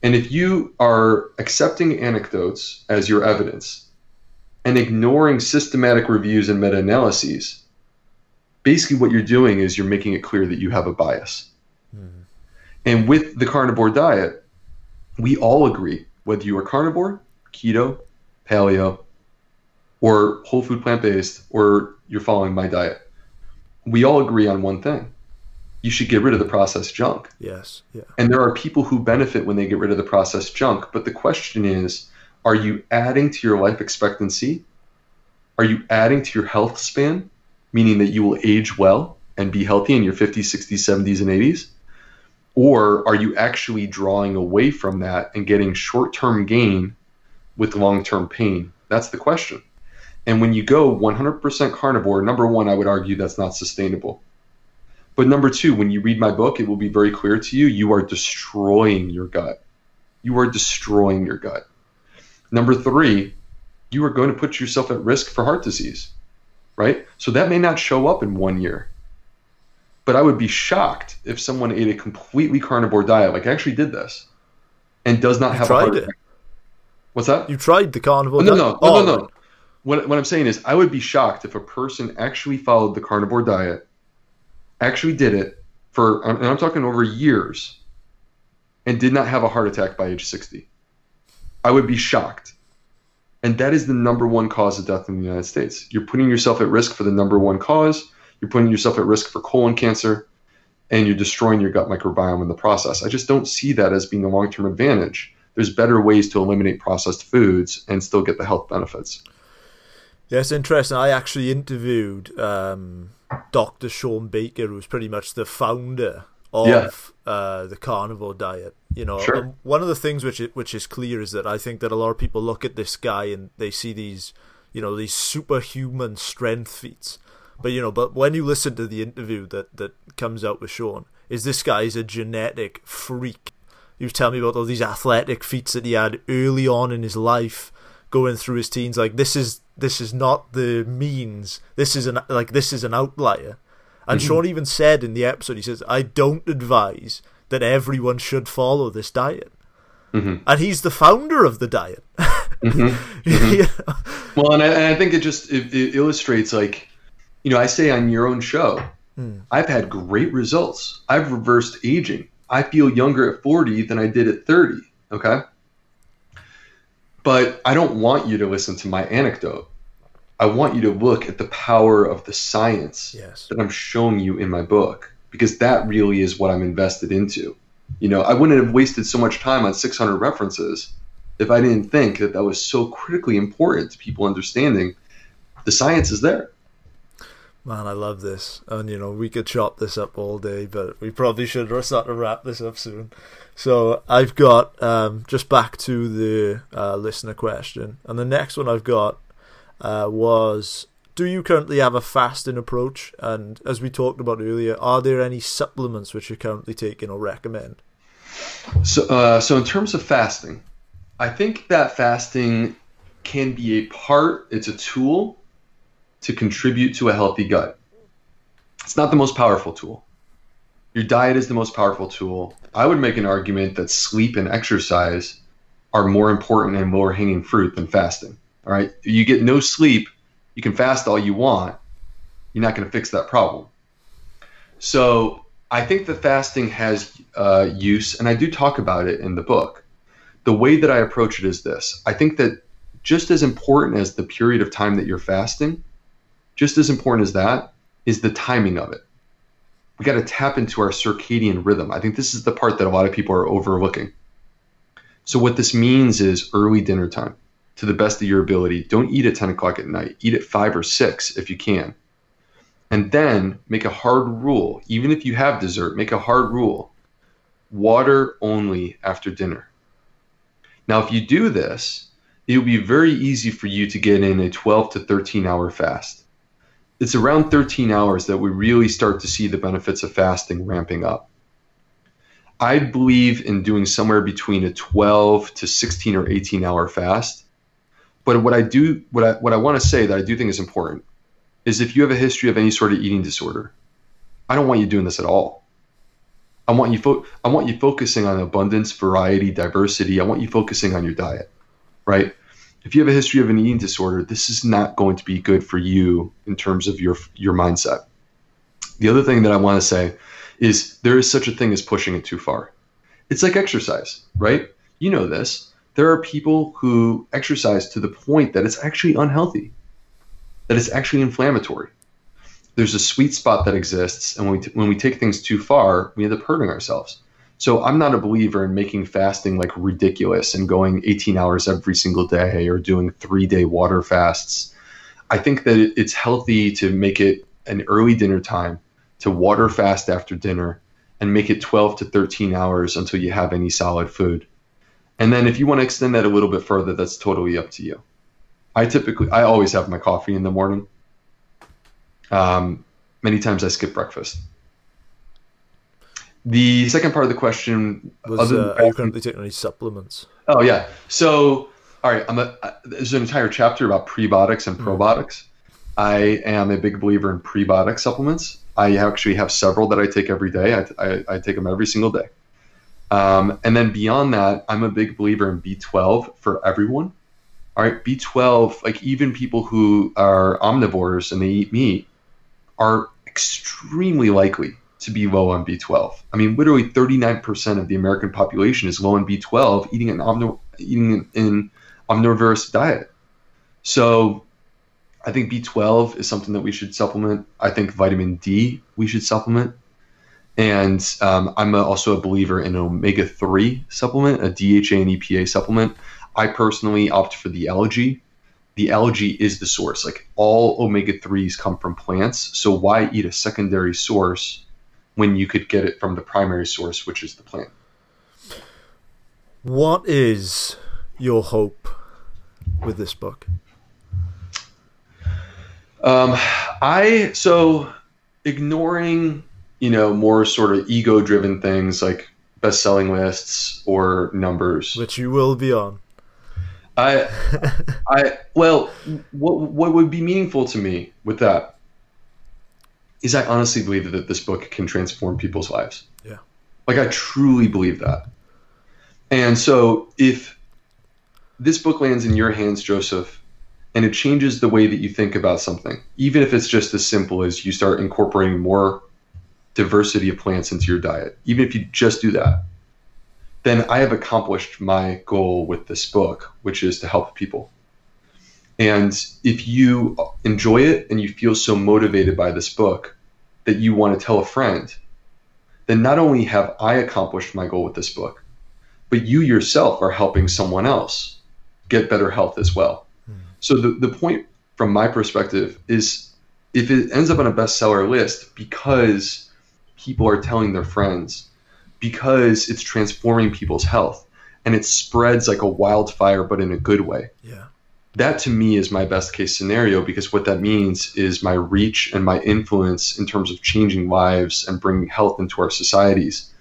And if you are accepting anecdotes as your evidence and ignoring systematic reviews and meta analyses, basically what you're doing is you're making it clear that you have a bias. Mm-hmm. And with the carnivore diet, we all agree whether you are carnivore, keto, paleo, or whole food plant based, or you're following my diet. We all agree on one thing. You should get rid of the processed junk. Yes. Yeah. And there are people who benefit when they get rid of the processed junk. But the question is are you adding to your life expectancy? Are you adding to your health span, meaning that you will age well and be healthy in your 50s, 60s, 70s, and 80s? Or are you actually drawing away from that and getting short term gain with long term pain? That's the question. And when you go 100% carnivore, number one, I would argue that's not sustainable. But number two, when you read my book, it will be very clear to you you are destroying your gut. You are destroying your gut. Number three, you are going to put yourself at risk for heart disease, right? So that may not show up in one year. But I would be shocked if someone ate a completely carnivore diet, like I actually did this, and does not you have tried a heart it. attack. What's that? You tried the carnivore Oh, no, no, no, Oh, no, no. What, what I'm saying is, I would be shocked if a person actually followed the carnivore diet, actually did it for, and I'm talking over years, and did not have a heart attack by age 60. I would be shocked. And that is the number one cause of death in the United States. You're putting yourself at risk for the number one cause, you're putting yourself at risk for colon cancer, and you're destroying your gut microbiome in the process. I just don't see that as being a long term advantage. There's better ways to eliminate processed foods and still get the health benefits. Yeah, it's interesting. I actually interviewed um, Dr. Shawn Baker, who's pretty much the founder of Yeah. uh, the carnivore diet. You know, Sure. one of the things which is, which is clear is that I think that a lot of people look at this guy and they see these, you know, these superhuman strength feats. But you know, but when you listen to the interview that that comes out with Shawn, is this guy is a genetic freak. He was telling me about all these athletic feats that he had early on in his life, going through his teens. Like this is this is not the means. This is an like this is an outlier. And Mhm. Shawn even said in the episode, he says, "I don't advise that everyone should follow this diet." Mhm. And he's the founder of the diet. Mhm. You know? Well, and I, and I think it just it, it illustrates like, you know, I say on your own show, Hmm. I've had great results. I've reversed aging. I feel younger at 40 than I did at 30. Okay. But I don't want you to listen to my anecdote. I want you to look at the power of the science Yes. that I'm showing you in my book because that really is what I'm invested into. You know, I wouldn't have wasted so much time on 600 references if I didn't think that that was so critically important to people understanding the science is there. Man, I love this. And, you know, we could chop this up all day, but we probably should start to wrap this up soon. So I've got, um, just back to the uh, listener question. And the next one I've got uh, was Do you currently have a fasting approach? And as we talked about earlier, are there any supplements which you're currently taking or recommend? So, uh, so in terms of fasting, I think that fasting can be a part, it's a tool to contribute to a healthy gut. It's not the most powerful tool. Your diet is the most powerful tool. I would make an argument that sleep and exercise are more important and lower hanging fruit than fasting. All right. You get no sleep, you can fast all you want. You're not going to fix that problem. So I think that fasting has uh, use, and I do talk about it in the book. The way that I approach it is this I think that just as important as the period of time that you're fasting, just as important as that is the timing of it. We got to tap into our circadian rhythm. I think this is the part that a lot of people are overlooking. So, what this means is early dinner time. to the best of your ability. Don't eat at 10 o'clock at night. Eat at 5 or 6 if you can. And then make a hard rule, even if you have dessert, make a hard rule water only after dinner. Now, if you do this, it will be very easy for you to get in a 12 to 13 hour fast. It's around 13 hours that we really start to see the benefits of fasting ramping up. I believe in doing somewhere between a 12 to 16 or 18 hour fast. But what I do, what I, what I want to say that I do think is important is if you have a history of any sort of eating disorder, I don't want you doing this at all. I want you fo- I want you focusing on abundance, variety, diversity. I want you focusing on your diet, right? If you have a history of an eating disorder, this is not going to be good for you in terms of your your mindset. The other thing that I want to say is there is such a thing as pushing it too far. It's like exercise, right? You know this. There are people who exercise to the point that it's actually unhealthy, that it's actually inflammatory. There's a sweet spot that exists, and when we, t- when we take things too far, we end up hurting ourselves. So I'm not a believer in making fasting like ridiculous and going 18 hours every single day or doing three day water fasts. I think that it's healthy to make it an early dinner time to water fast after dinner and make it 12 to 13 hours until you have any solid food. And then if you want to extend that a little bit further, that's totally up to you. I typically, I always have my coffee in the morning. Um, many times I skip breakfast. The second part of the question was: uh, Are you currently taking any supplements? Oh yeah. So all right, I'm a, uh, there's an entire chapter about prebiotics and probiotics. Mm. I am a big believer in prebiotic supplements. I actually have several that I take every day. I, I, I take them every single day. Um, and then beyond that, I'm a big believer in B12 for everyone. All right, B12, like even people who are omnivores and they eat meat, are extremely likely to be low on B12. I mean, literally 39% of the American population is low on B12 eating an eating an omnivorous diet. So I think B12 is something that we should supplement. I think vitamin D we should supplement. And um, I'm a, also a believer in an omega 3 supplement, a DHA and EPA supplement. I personally opt for the algae. The algae is the source. Like all omega 3s come from plants. So why eat a secondary source when you could get it from the primary source, which is the plant? What is your hope with this book? Um, I so ignoring you know more sort of ego driven things like best selling lists or numbers, which you will be on. I, I well, what what would be meaningful to me with that is I honestly believe that this book can transform people's lives. Yeah, like I truly believe that. And so if this book lands in your hands, Joseph, and it changes the way that you think about something, even if it's just as simple as you start incorporating more diversity of plants into your diet, even if you just do that, then I have accomplished my goal with this book, which is to help people. And if you enjoy it and you feel so motivated by this book that you want to tell a friend, then not only have I accomplished my goal with this book, but you yourself are helping someone else get better health as well. So the, the point from my perspective is if it ends up on a bestseller list because people are telling their friends, because it's transforming people's health and it spreads like a wildfire but in a good way. Yeah. That to me is my best case scenario because what that means is my reach and my influence in terms of changing lives and bringing health into our societies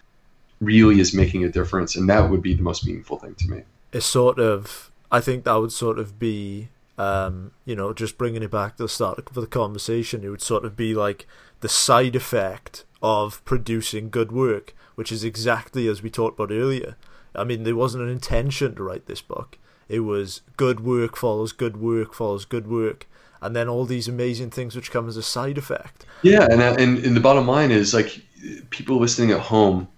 really is making a difference and that would be the most meaningful thing to me. It's sort of I think that would sort of be um, you know, just bringing it back to the start of the conversation, it would sort of be like the side effect of producing good work, which is exactly as we talked about earlier. I mean, there wasn't an intention to write this book. It was good work follows good work follows good work, and then all these amazing things which come as a side effect. Yeah, and uh, and, and the bottom line is like people listening at home,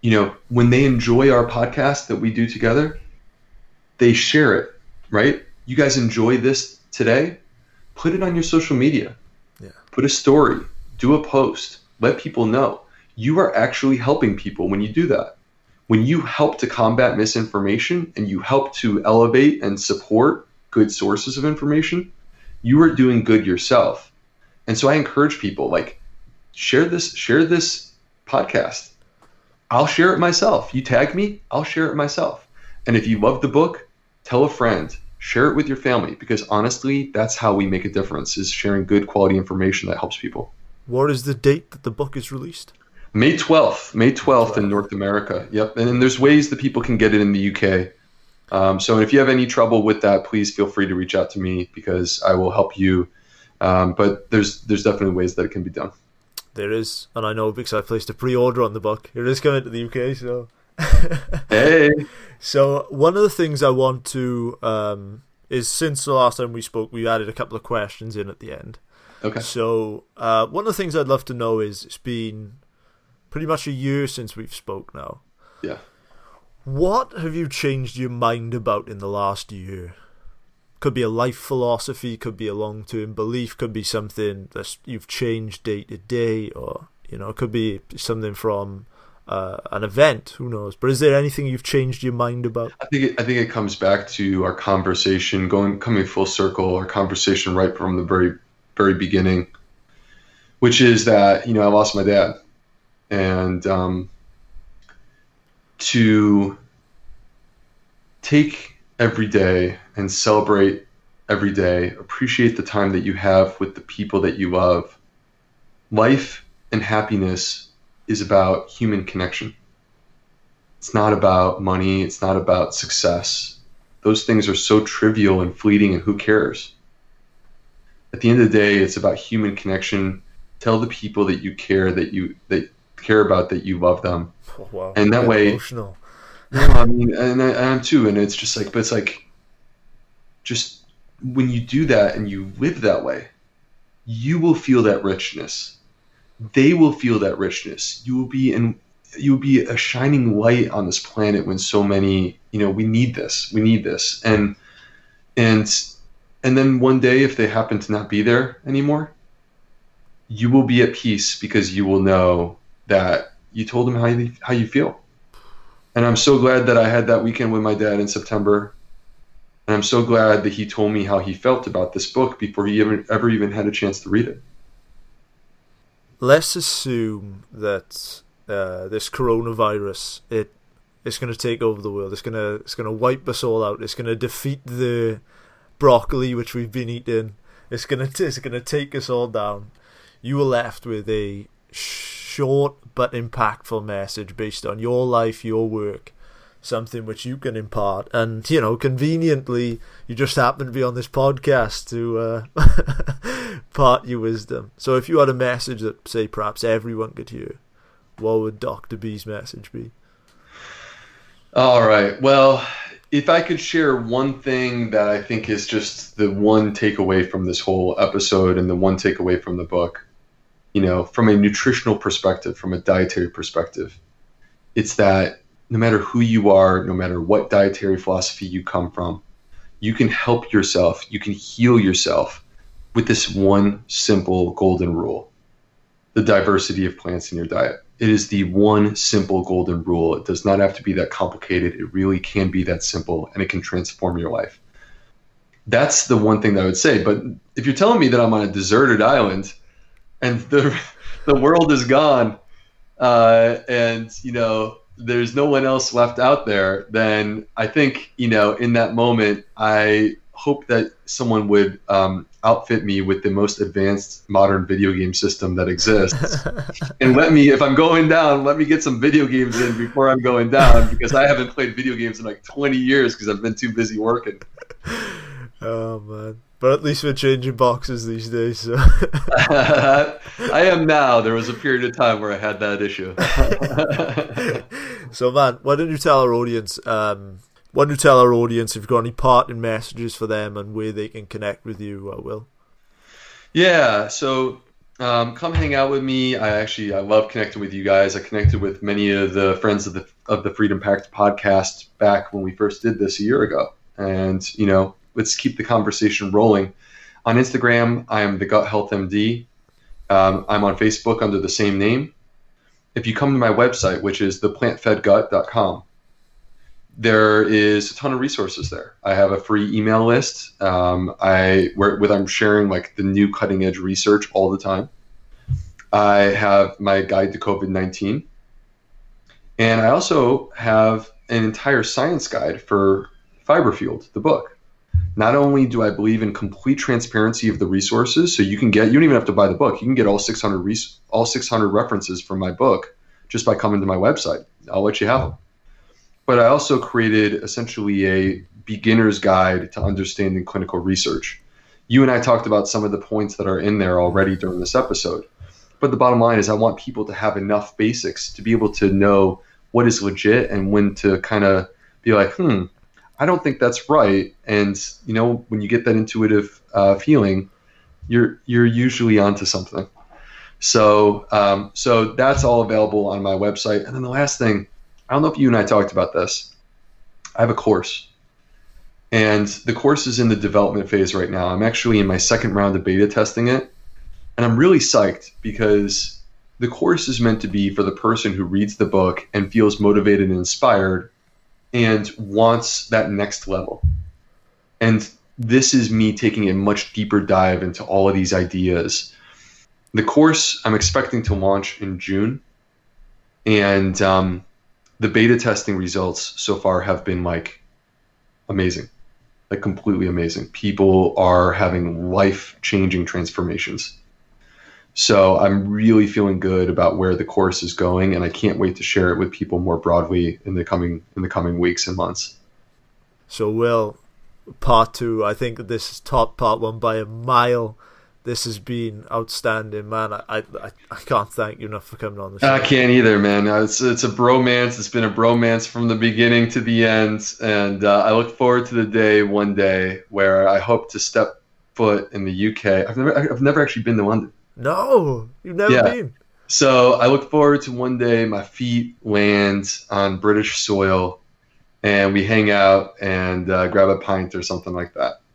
you know, when they enjoy our podcast that we do together, they share it, right? you guys enjoy this today, put it on your social media. Yeah. Put a story, do a post, let people know. You are actually helping people when you do that. When you help to combat misinformation and you help to elevate and support good sources of information, you are doing good yourself. And so I encourage people like share this share this podcast. I'll share it myself. You tag me, I'll share it myself. And if you love the book, tell a friend, share it with your family because honestly, that's how we make a difference is sharing good quality information that helps people. What is the date that the book is released? May 12th, May 12th in North America. Yep. And then there's ways that people can get it in the UK. Um, so if you have any trouble with that, please feel free to reach out to me because I will help you. Um, but there's there's definitely ways that it can be done. There is, and I know because I placed a pre-order on the book. It is coming to the UK, so. hey. So one of the things I want to um, is since the last time we spoke, we added a couple of questions in at the end. Okay. So uh, one of the things I'd love to know is it's been pretty much a year since we've spoke now. Yeah. What have you changed your mind about in the last year? Could be a life philosophy, could be a long term belief, could be something that you've changed day to day, or you know, it could be something from uh, an event. Who knows? But is there anything you've changed your mind about? I think it, I think it comes back to our conversation, going coming full circle, our conversation right from the very very beginning, which is that you know I lost my dad, and um, to take every day and celebrate every day, appreciate the time that you have with the people that you love. Life and happiness is about human connection. It's not about money, it's not about success. Those things are so trivial and fleeting, and who cares? At the end of the day, it's about human connection. Tell the people that you care that you that care about that you love them, Oh, wow. and that Get way, emotional. no, I mean, and I, I am too. And it's just like, but it's like, just when you do that and you live that way, you will feel that richness. They will feel that richness. You will be in, you will be a shining light on this planet when so many, you know, we need this, we need this, and and and then one day, if they happen to not be there anymore, you will be at peace because you will know that you told him how you, how you feel. And I'm so glad that I had that weekend with my dad in September. And I'm so glad that he told me how he felt about this book before he ever, ever even had a chance to read it. Let's assume that uh, this coronavirus it it's going to take over the world. It's going to it's going to wipe us all out. It's going to defeat the broccoli which we've been eating. It's going to it's going to take us all down. You were left with a short but impactful message based on your life, your work, something which you can impart. And, you know, conveniently, you just happen to be on this podcast to uh, part your wisdom. So if you had a message that, say, perhaps everyone could hear, what would Dr. B's message be? All right. Well, if I could share one thing that I think is just the one takeaway from this whole episode and the one takeaway from the book, you know, from a nutritional perspective, from a dietary perspective, it's that no matter who you are, no matter what dietary philosophy you come from, you can help yourself, you can heal yourself with this one simple golden rule the diversity of plants in your diet. It is the one simple golden rule. It does not have to be that complicated. It really can be that simple and it can transform your life. That's the one thing that I would say. But if you're telling me that I'm on a deserted island and the the world is gone, uh, and you know there's no one else left out there, then I think you know in that moment I hope that someone would um, outfit me with the most advanced modern video game system that exists, and let me if I'm going down, let me get some video games in before I'm going down because I haven't played video games in like 20 years because I've been too busy working. Oh man. But at least we're changing boxes these days. So. I am now. There was a period of time where I had that issue. so, man, why don't you tell our audience? Um, why don't you tell our audience if you've got any parting messages for them and where they can connect with you? Uh, Will. Yeah. So um, come hang out with me. I actually I love connecting with you guys. I connected with many of the friends of the of the Freedom Pact podcast back when we first did this a year ago, and you know let's keep the conversation rolling. On Instagram, I am the Gut Health MD. Um, I'm on Facebook under the same name. if you come to my website, which is theplantfedgut.com, there is a ton of resources there. I have a free email list. Um, I where with I'm sharing like the new cutting edge research all the time. I have my guide to COVID nineteen, and I also have an entire science guide for Fiber Fueled, the book. Not only do I believe in complete transparency of the resources, so you can get you don't even have to buy the book. You can get all 600 res- all 600 references from my book just by coming to my website. I'll let you have them. But I also created essentially a beginner's guide to understanding clinical research. You and I talked about some of the points that are in there already during this episode. But the bottom line is, I want people to have enough basics to be able to know what is legit and when to kind of be like, hmm, I don't think that's right. And you know, when you get that intuitive uh, feeling, you're you're usually onto something. So um, so that's all available on my website. And then the last thing, I don't know if you and I talked about this. I have a course, and the course is in the development phase right now. I'm actually in my second round of beta testing it, and I'm really psyched because the course is meant to be for the person who reads the book and feels motivated and inspired and wants that next level. And this is me taking a much deeper dive into all of these ideas. The course I'm expecting to launch in June, and um, the beta testing results so far have been like amazing, like completely amazing. People are having life changing transformations. So I'm really feeling good about where the course is going, and I can't wait to share it with people more broadly in the coming in the coming weeks and months. So, Will, part two. I think this is top part one by a mile. This has been outstanding, man. I, I I can't thank you enough for coming on the show. I can't either, man. It's it's a bromance. It's been a bromance from the beginning to the end, and uh, I look forward to the day one day where I hope to step foot in the UK. I've never I've never actually been to London. No, you've never Yeah. been. So I look forward to one day my feet land on British soil, and we hang out and uh, grab a pint or something like that.